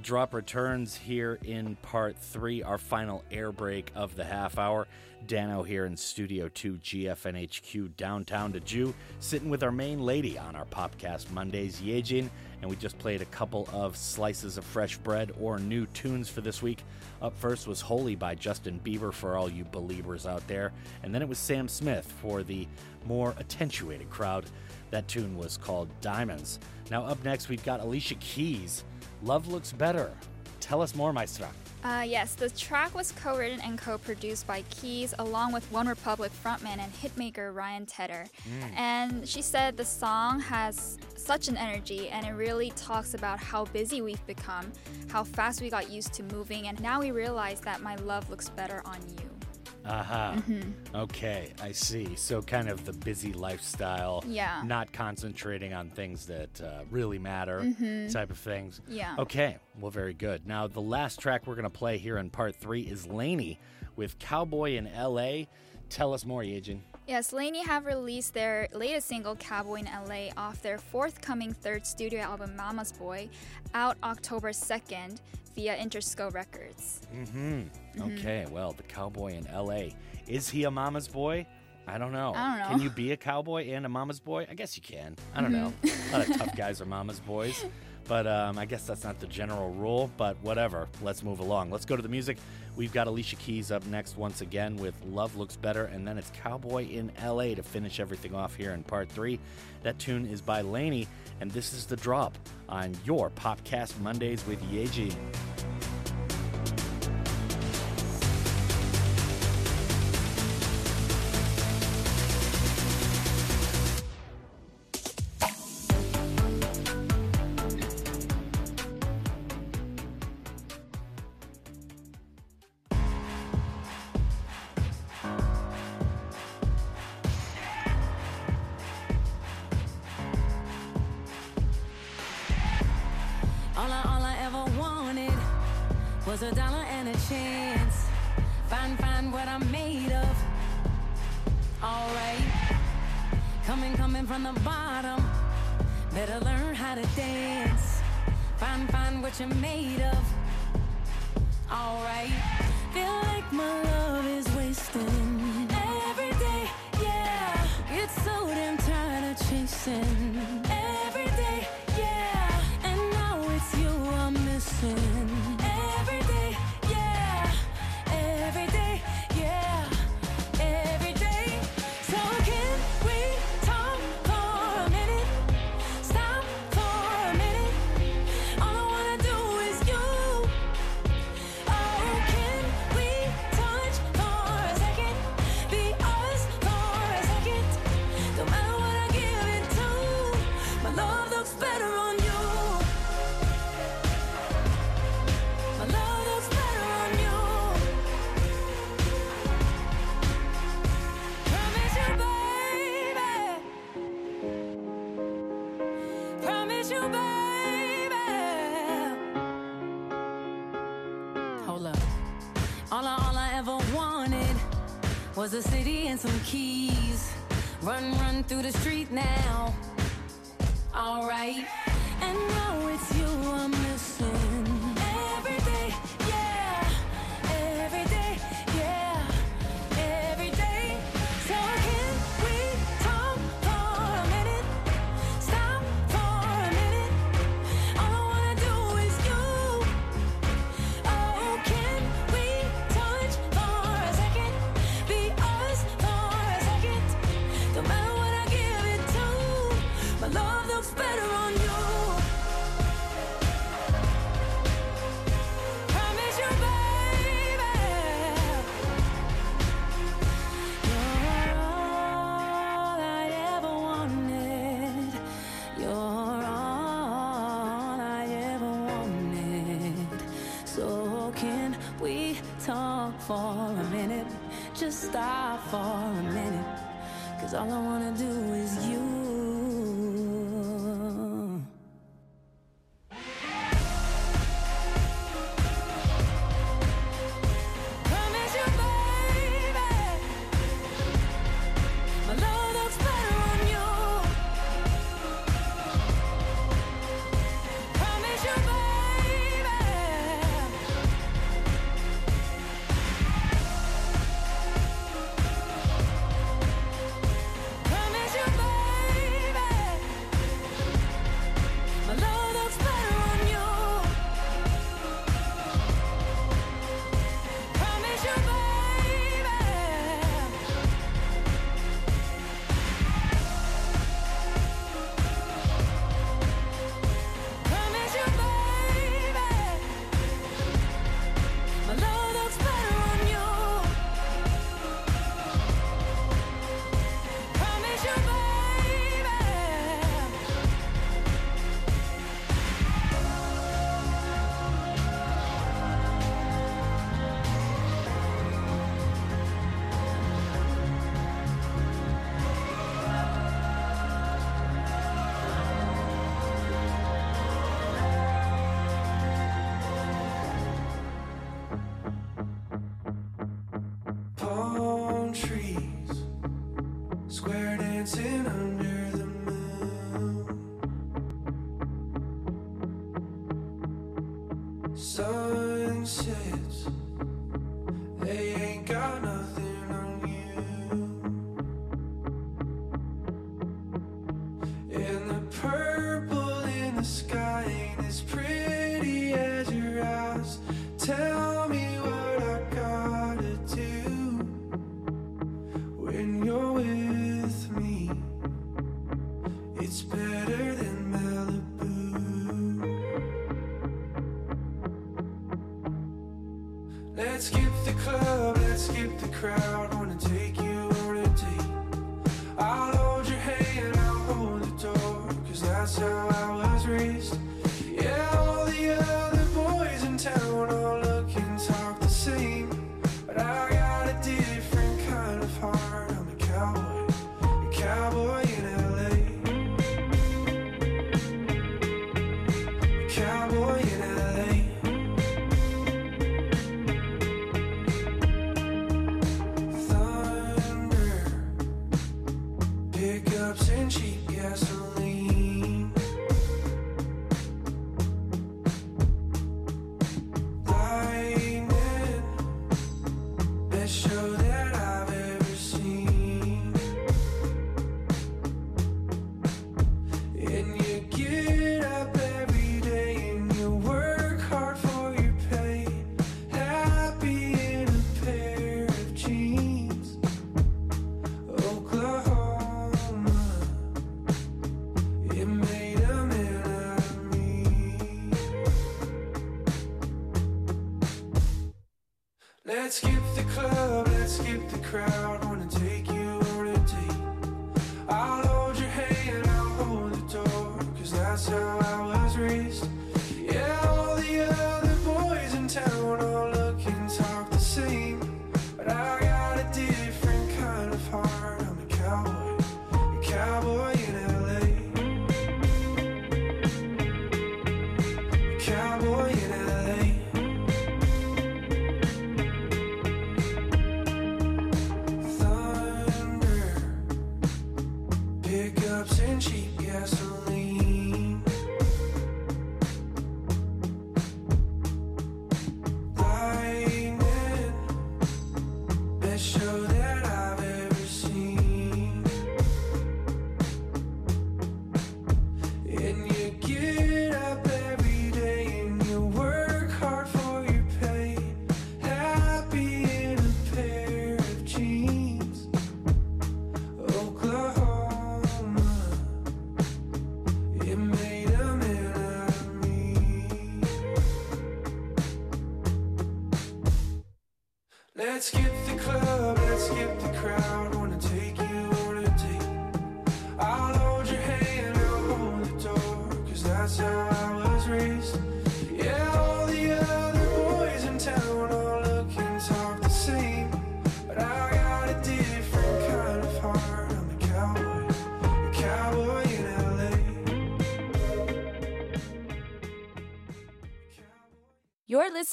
The drop returns here in part three, our final air break of the half hour. Dano here in Studio 2 GFNHQ downtown to Jew, sitting with our main lady on our Popcast Mondays, Yejin, and we just played a couple of slices of fresh bread or new tunes for this week. Up first was Holy by Justin Bieber for all you believers out there, and then it was Sam Smith for the more attenuated crowd. That tune was called Diamonds. Now, up next, we've got Alicia Keys. Love Looks Better. Tell us more, Maestra. Uh, yes, the track was co written and co produced by Keys along with One Republic frontman and hitmaker Ryan Tedder. Mm. And she said the song has such an energy and it really talks about how busy we've become, how fast we got used to moving, and now we realize that my love looks better on you. Aha. Mhm. Okay, I see. So, kind of the busy lifestyle. Yeah. Not concentrating on things that uh, really matter, Mhm. type of things. Yeah. Okay, well, very good. Now, the last track we're going to play here in part three is LANY with Cowboy in LA. Tell us more, Yejin. Yes, LANY have released their latest single, Cowboy in LA, off their forthcoming third studio album, Mama's Boy, out October 2nd via Interscope Records. Mm-hmm. Mhm. Okay, well, the cowboy in LA. Is he a mama's boy? I don't know. I don't know. Can you be a cowboy and a mama's boy? I guess you can. I don't Mhm. know. A lot of tough guys are mama's boys. But um, I guess that's not the general rule, but whatever. Let's move along. Let's go to the music. We've got Alicia Keys up next once again with Love Looks Better, and then it's Cowboy in LA to finish everything off here in part three. That tune is by LANY, and this is The Drop on your Popcast Mondays with Yejin. through the street now.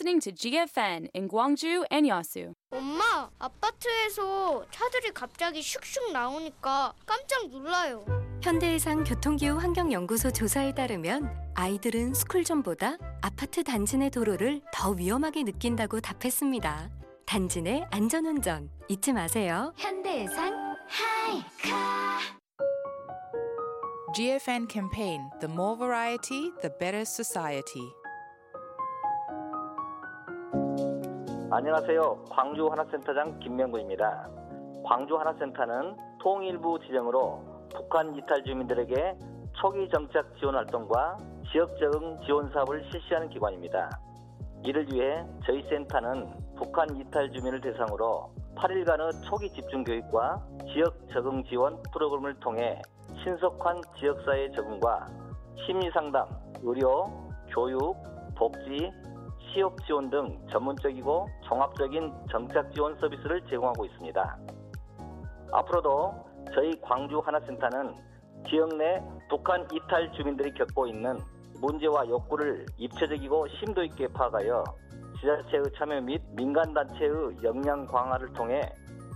Listening to GFN in Gwangju and Yasu. 엄마, 아파트에서 차들이 갑자기 슉슉 나오니까 깜짝 놀라요. 현대해상 교통기후 환경연구소 조사에 따르면 아이들은 스쿨존보다 아파트 단지 내 도로를 더 위험하게 느낀다고 답했습니다. 단지 내 안전운전 잊지 마세요. 현대해상 하이카. GFN campaign The more variety, the better society. 안녕하세요. 광주 하나센터장 김명구입니다. 광주 하나센터는 통일부 지정으로 북한 이탈 주민들에게 초기 정착 지원 활동과 지역 적응 지원 사업을 실시하는 기관입니다. 이를 위해 저희 센터는 북한 이탈 주민을 대상으로 8일간의 초기 집중 교육과 지역 적응 지원 프로그램을 통해 신속한 지역사회 적응과 심리 상담, 의료, 교육, 복지, 취업 지원 등 전문적이고 종합적인 정착 지원 서비스를 제공하고 있습니다. 앞으로도 저희 광주 하나센터는 지역 내 북한 이탈 주민들이 겪고 있는 문제와 욕구를 입체적이고 심도 있게 파악하여 지자체의 참여 및 민간단체의 역량 강화를 통해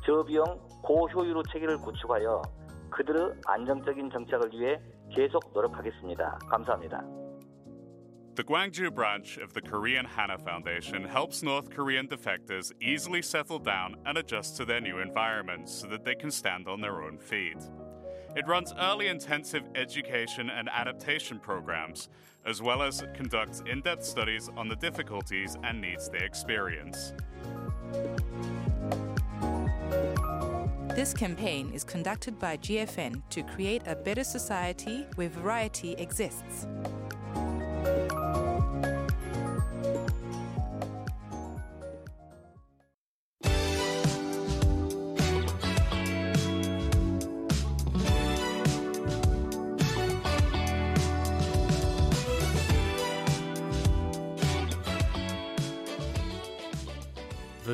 저비용 고효율의 체계를 구축하여 그들의 안정적인 정착을 위해 계속 노력하겠습니다. 감사합니다. The Gwangju branch of the Korean Hana Foundation helps North Korean defectors easily settle down and adjust to their new environments so that they can stand on their own feet. It runs early intensive education and adaptation programs, as well as conducts in depth studies on the difficulties and needs they experience. This campaign is conducted by GFN to create a better society where variety exists.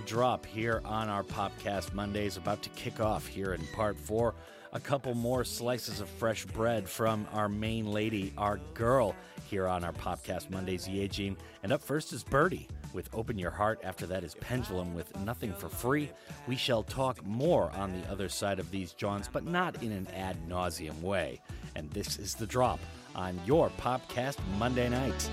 drop here on our Popcast Mondays, about to kick off here in part four. A couple more slices of fresh bread from our main lady, our girl, here on our Popcast Mondays, Yejin. And up first is Birdy with Open Your Heart. After that is Pendulum with Nothing for Free. We shall talk more on the other side of these Johns, but not in an ad nauseum way. And this is The Drop on your Popcast Monday night.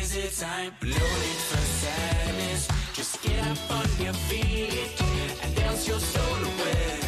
easy time. Loaded for sadness Just get up on your feet And dance your soul away.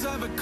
dreams of a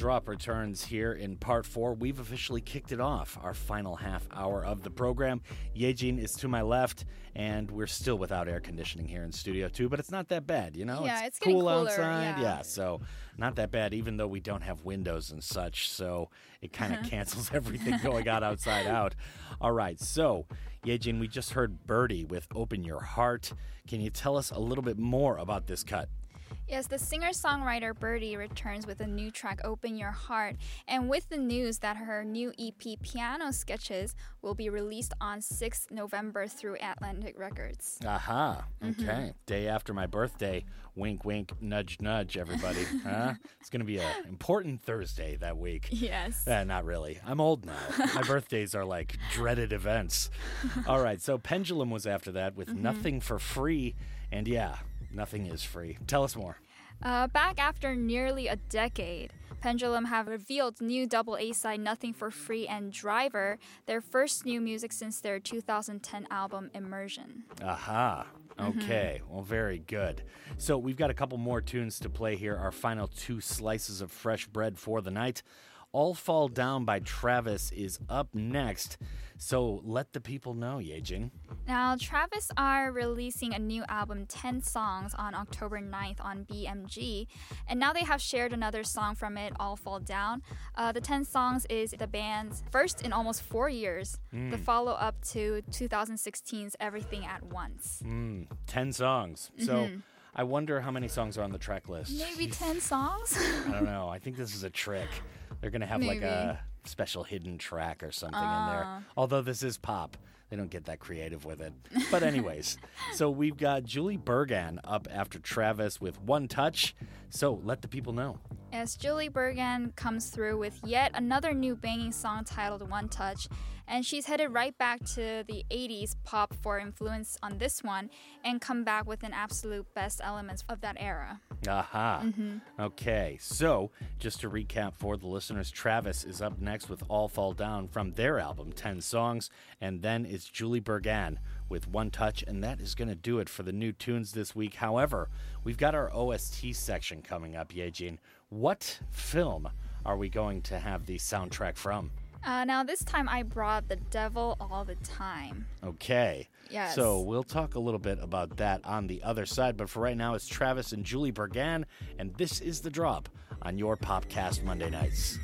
returns here in part four. We've officially kicked it off, our final half hour of the program. Yejin is to my left, and we're still without air conditioning here in Studio 2, but it's not that bad, you know? Yeah, it's getting cool cooler, outside. yeah. so not that bad, even though we don't have windows and such, so it kind Uh-huh. of cancels everything going on outside out. All right, so Yejin, we just heard Birdy with Open Your Heart. Can you tell us a little bit more about this cut? Yes, the singer songwriter Birdy returns with a new track, Open Your Heart, and with the news that her new EP, Piano Sketches, will be released on 6th November through Atlantic Records. Aha. Mhm. Okay. Day after my birthday. Wink, wink, nudge, nudge, everybody. huh? It's going to be an important Thursday that week. Yes. Eh, not really. I'm old now. my birthdays are like dreaded events. All right. So Pendulum was after that with Mhm. Nothing for Free. And yeah, nothing is free. Tell us more. Uh, back after nearly a decade, Pendulum have revealed new double A side Nothing for Free and Driver, their first new music since their 2010 album Immersion. Aha. Mhm. Okay. Well, very good. So we've got a couple more tunes to play here. Our final two slices of fresh bread for the night. All Fall Down by Travis is up next. So let the people know, Yejin. Now, Travis are releasing a new album, 10 songs, on October 9th on BMG, and now they have shared another song from it, All Fall Down. Uh, the 10 songs is the band's first in almost four years, the Mm. follow up to 2016's Everything at Once. Mm, 10 songs. So Mhm. I wonder how many songs are on the track list. Maybe 10 songs? I don't know. I think this is a trick. They're to have like a special hidden track or something in Ah. there. Although this is pop. They don't get that creative with it. But, anyways, so we've got Julie Bergan up after Travis with One Touch. So let the people know. As Julie Bergan comes through with yet another new banging song titled One Touch, and she's headed right back to the 80s pop for influence on this one and come back with an absolute best elements of that era. Aha. Mhm. Okay, so just to recap for the listeners, Travis is up next with All Fall Down from their album 10 Songs, and then it's Julie Bergan with One Touch, and that is going to do it for the new tunes this week. However, we've got our OST section coming up, Yejin. What film are we going to have the soundtrack from? Uh, now, this time I brought The Devil All the Time. Okay. Yes. So we'll talk a little bit about that on the other side. But for right now, it's Travis and Julie Bergan, and this is the drop on your Popcast Monday nights.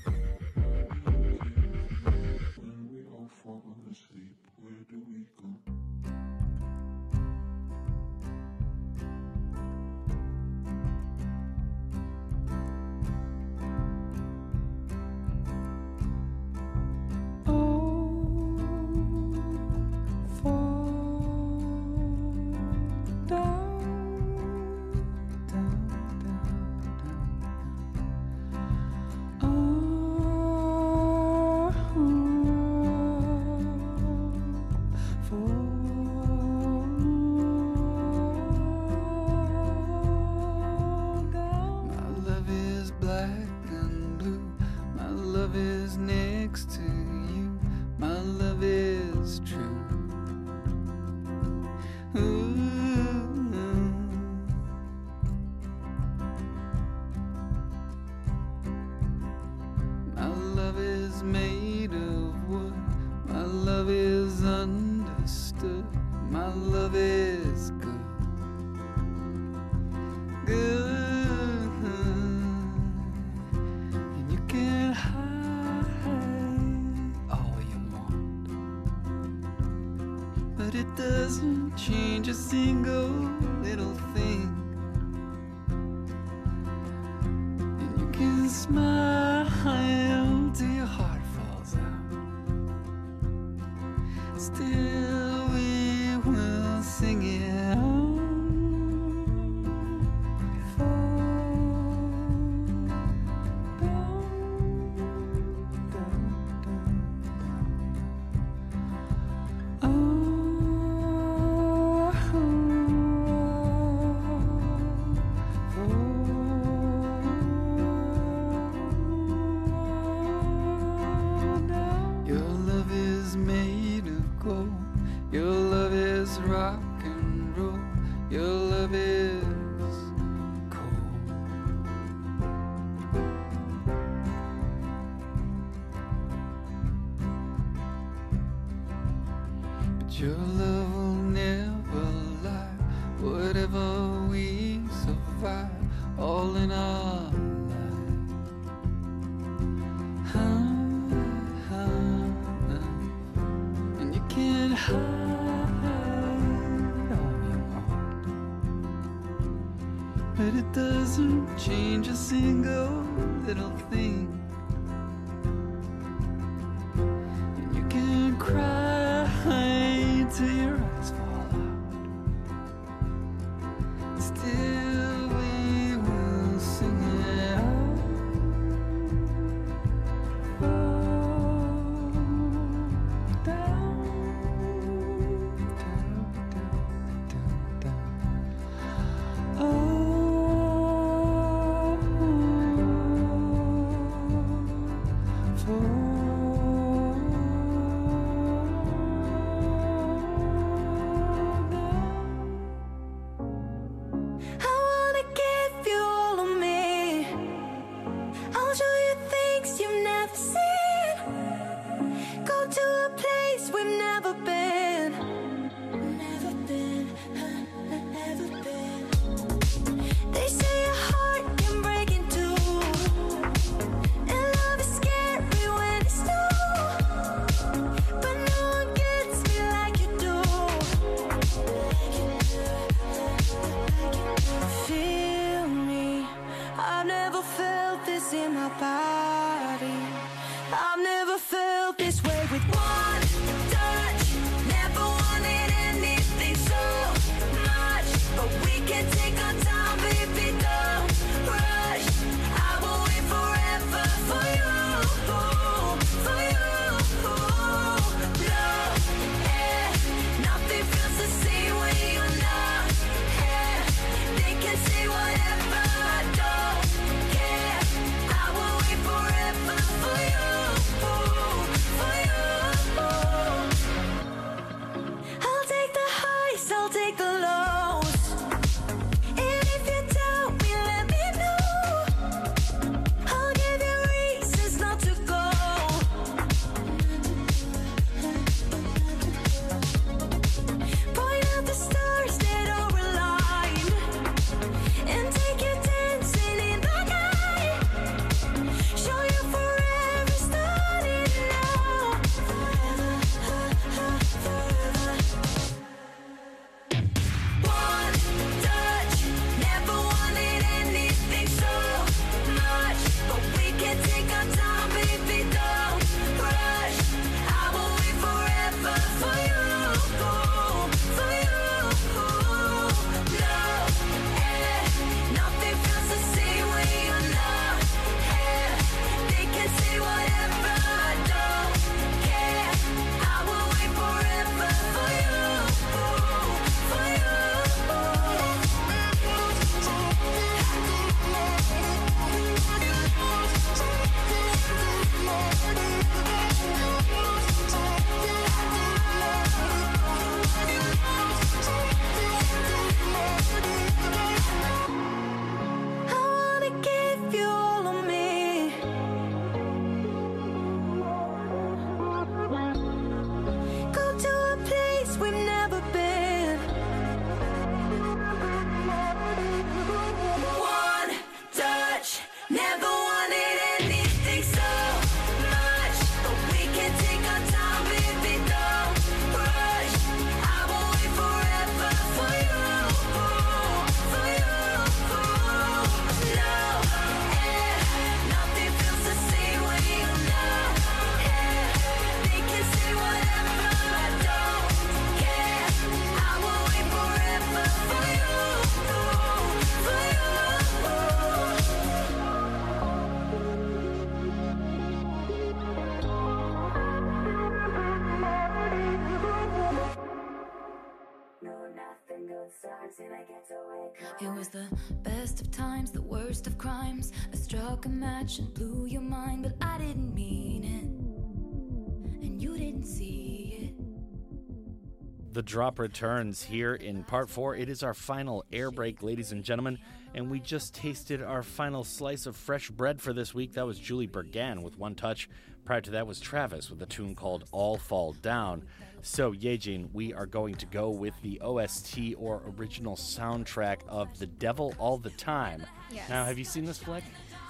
blew your mind, but I didn't mean it. And you didn't see it. The drop returns here in part four. It is our final air break, ladies and gentlemen. And we just tasted our final slice of fresh bread for this week. That was Julie Bergan with One Touch. Prior to that was Travis with a tune called All Fall Down. So, Yejin, we are going to go with the OST or original soundtrack of The Devil All the Time. Yes. Now, have you seen this flick?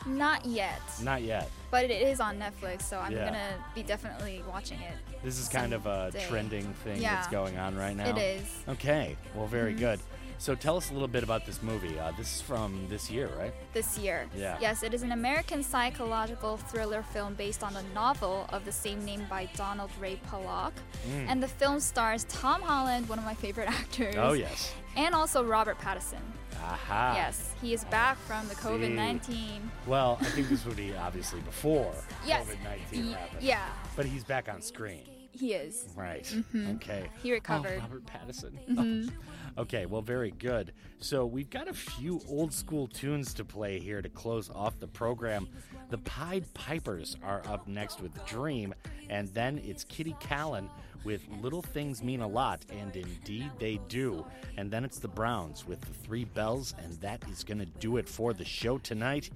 Not yet. Not yet. But it is on Netflix, so I'm yeah. gonna be definitely watching it. This is kind of a trending thing yeah. that's going on right now. It is. Okay. Well, very mm-hmm. good. So tell us a little bit about this movie. Uh, this is from this year, right? this year. Yeah. Yes, it is an American psychological thriller film based on the novel of the same name by Donald Ray Pollock. Mm. And the film stars Tom Holland, one of my favorite actors. Oh, yes. And also Robert Pattinson. Aha. Yes, he is back from the COVID 19. Well, I think this would be obviously before Yes. COVID 19 Ye- happened. yeah. But he's back on screen. He is. Right. Mhm. Okay. He recovered. Oh, Robert Pattinson. Mhm. Okay, well, very good. So we've got a few old school tunes to play here to close off the program. The Pied Pipers are up next with Dream, and then it's Kitty Kallen with Little Things Mean a Lot, and indeed they do. And then it's the Browns with the Three Bells, and that is going to do it for the show tonight.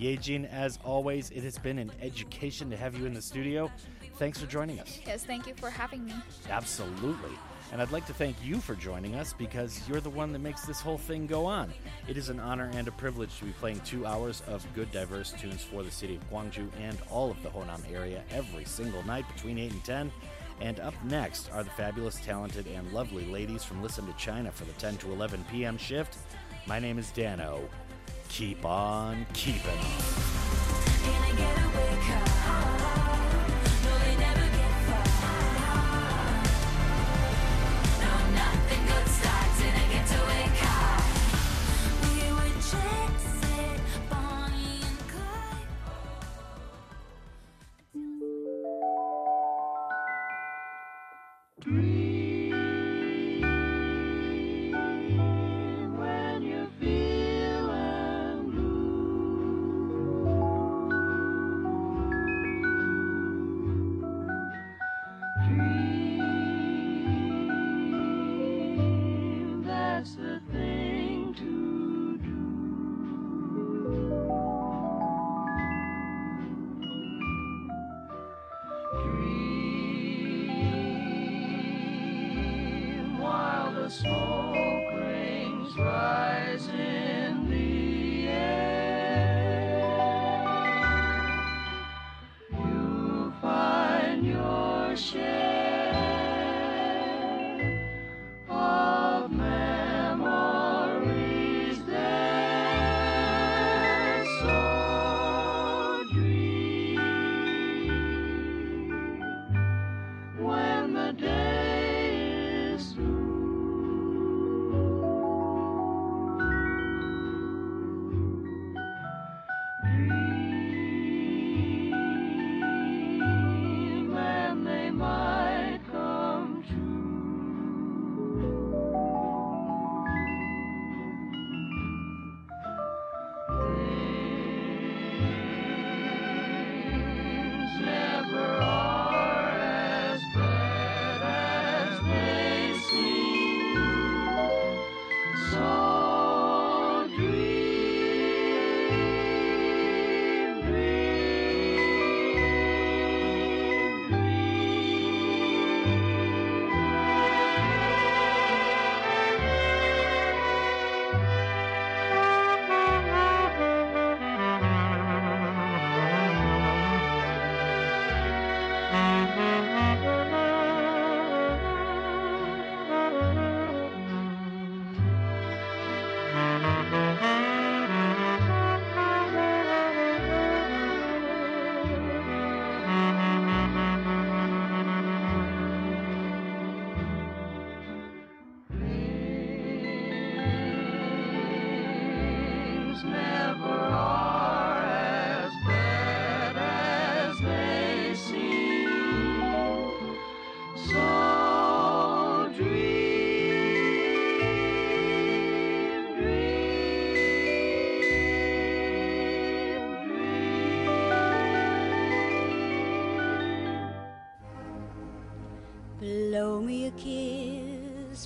Yejin, as always, it has been an education to have you in the studio. Thanks for joining us. Yes, thank you for having me. Absolutely. And I'd like to thank you for joining us because you're the one that makes this whole thing go on. It is an honor and a privilege to be playing two hours of good, diverse tunes for the city of Gwangju and all of the Honam area every single night between 8 and 10. And up next are the fabulous, talented, and lovely ladies from Listen to China for the 10 to 11 p.m. shift. My name is Dano. Keep on keeping.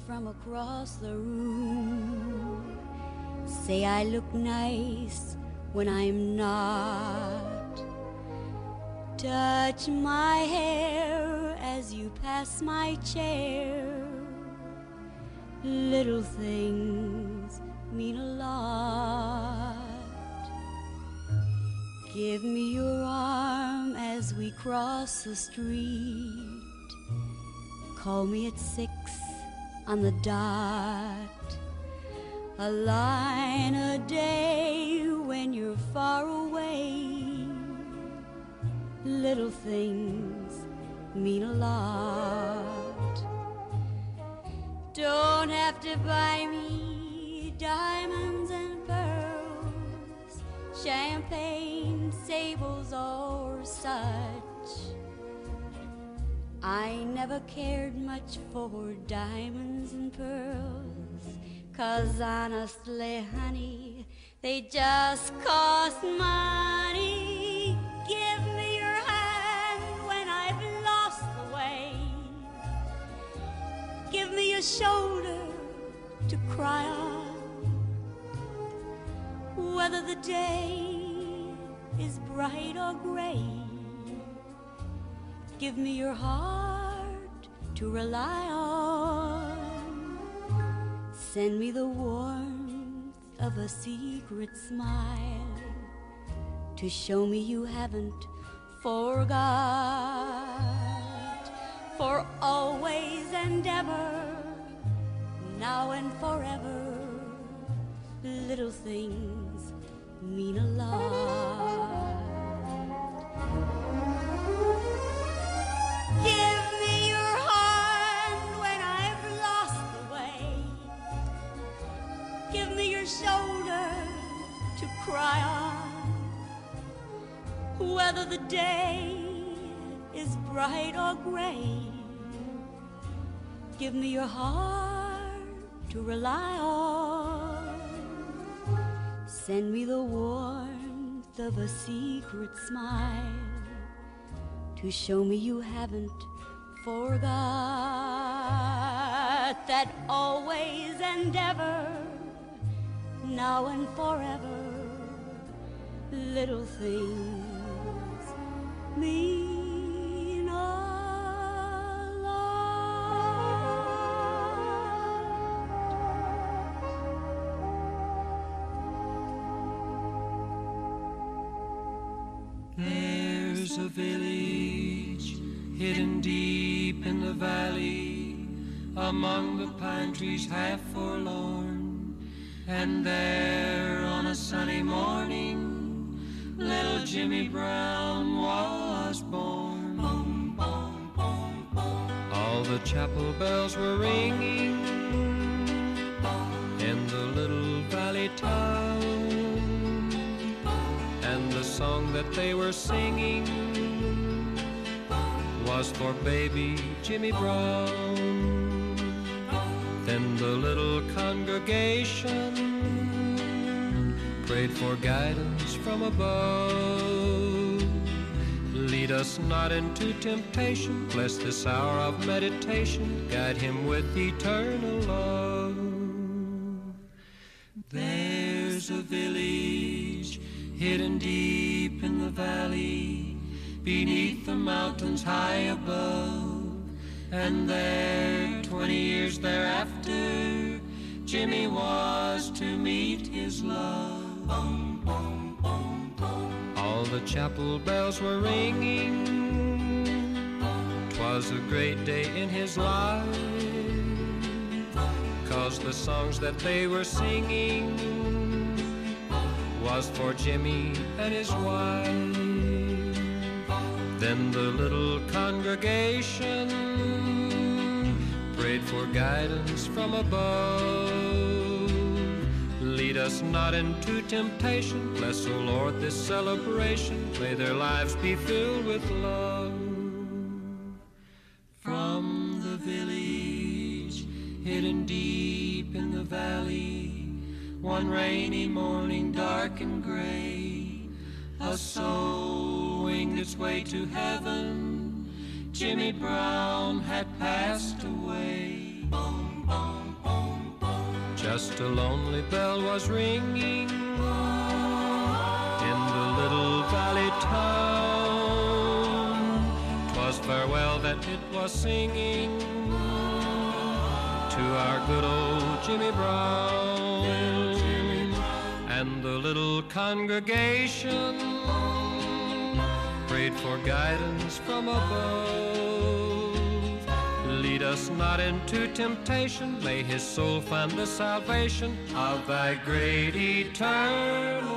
From across the room. Say I look nice when I'm not. Touch my hair as you pass my chair. Little things mean a lot. Give me your arm as we cross the street. Call me at six on the dot. a line a day when you're far away. Little things mean a lot. Don't have to buy me diamonds and pearls, champagne, sables, or such. I never cared much for diamonds and pearls, cause honestly, honey, they just cost money. Give me your hand when I've lost the way. Give me your shoulder to cry on. Whether the day is bright or gray. Give me your heart to rely on. Send me the warmth of a secret smile to show me you haven't forgot. For always and ever, now and forever, little things mean a lot. Shoulder to cry on. Whether the day is bright or gray, give me your heart to rely on. Send me the warmth of a secret smile to show me you haven't forgot that always and ever, now and forever, little things mean a lot. There's a village hidden deep in the valley among the pine trees half. And there on a sunny morning, little Jimmy Brown was born. Boom, boom, boom, boom. All the chapel bells were ringing in the little valley town. And the song that they were singing was for baby Jimmy Brown. Then the little congregation prayed for guidance from above. Lead us not into temptation, bless this hour of meditation, guide him with eternal love. There's a village hidden deep in the valley, beneath the mountains high above. And there, twenty years thereafter, Jimmy was to meet his love. All the chapel bells were ringing. Twas a great day in his life. Cause the songs that they were singing was for Jimmy and his wife. Then the little congregation prayed for guidance from above. Us not into temptation. Bless, O Lord, this celebration. May their lives be filled with love. From the village, hidden deep in the valley, one rainy morning, dark and gray, a soul winged its way to heaven. Jimmy Brown had passed away. Just a lonely bell was ringing in the little valley town. Twas farewell that it was singing to our good old Jimmy Brown. And the little congregation prayed for guidance from above. Us not into temptation. May his soul find the salvation of thy great eternal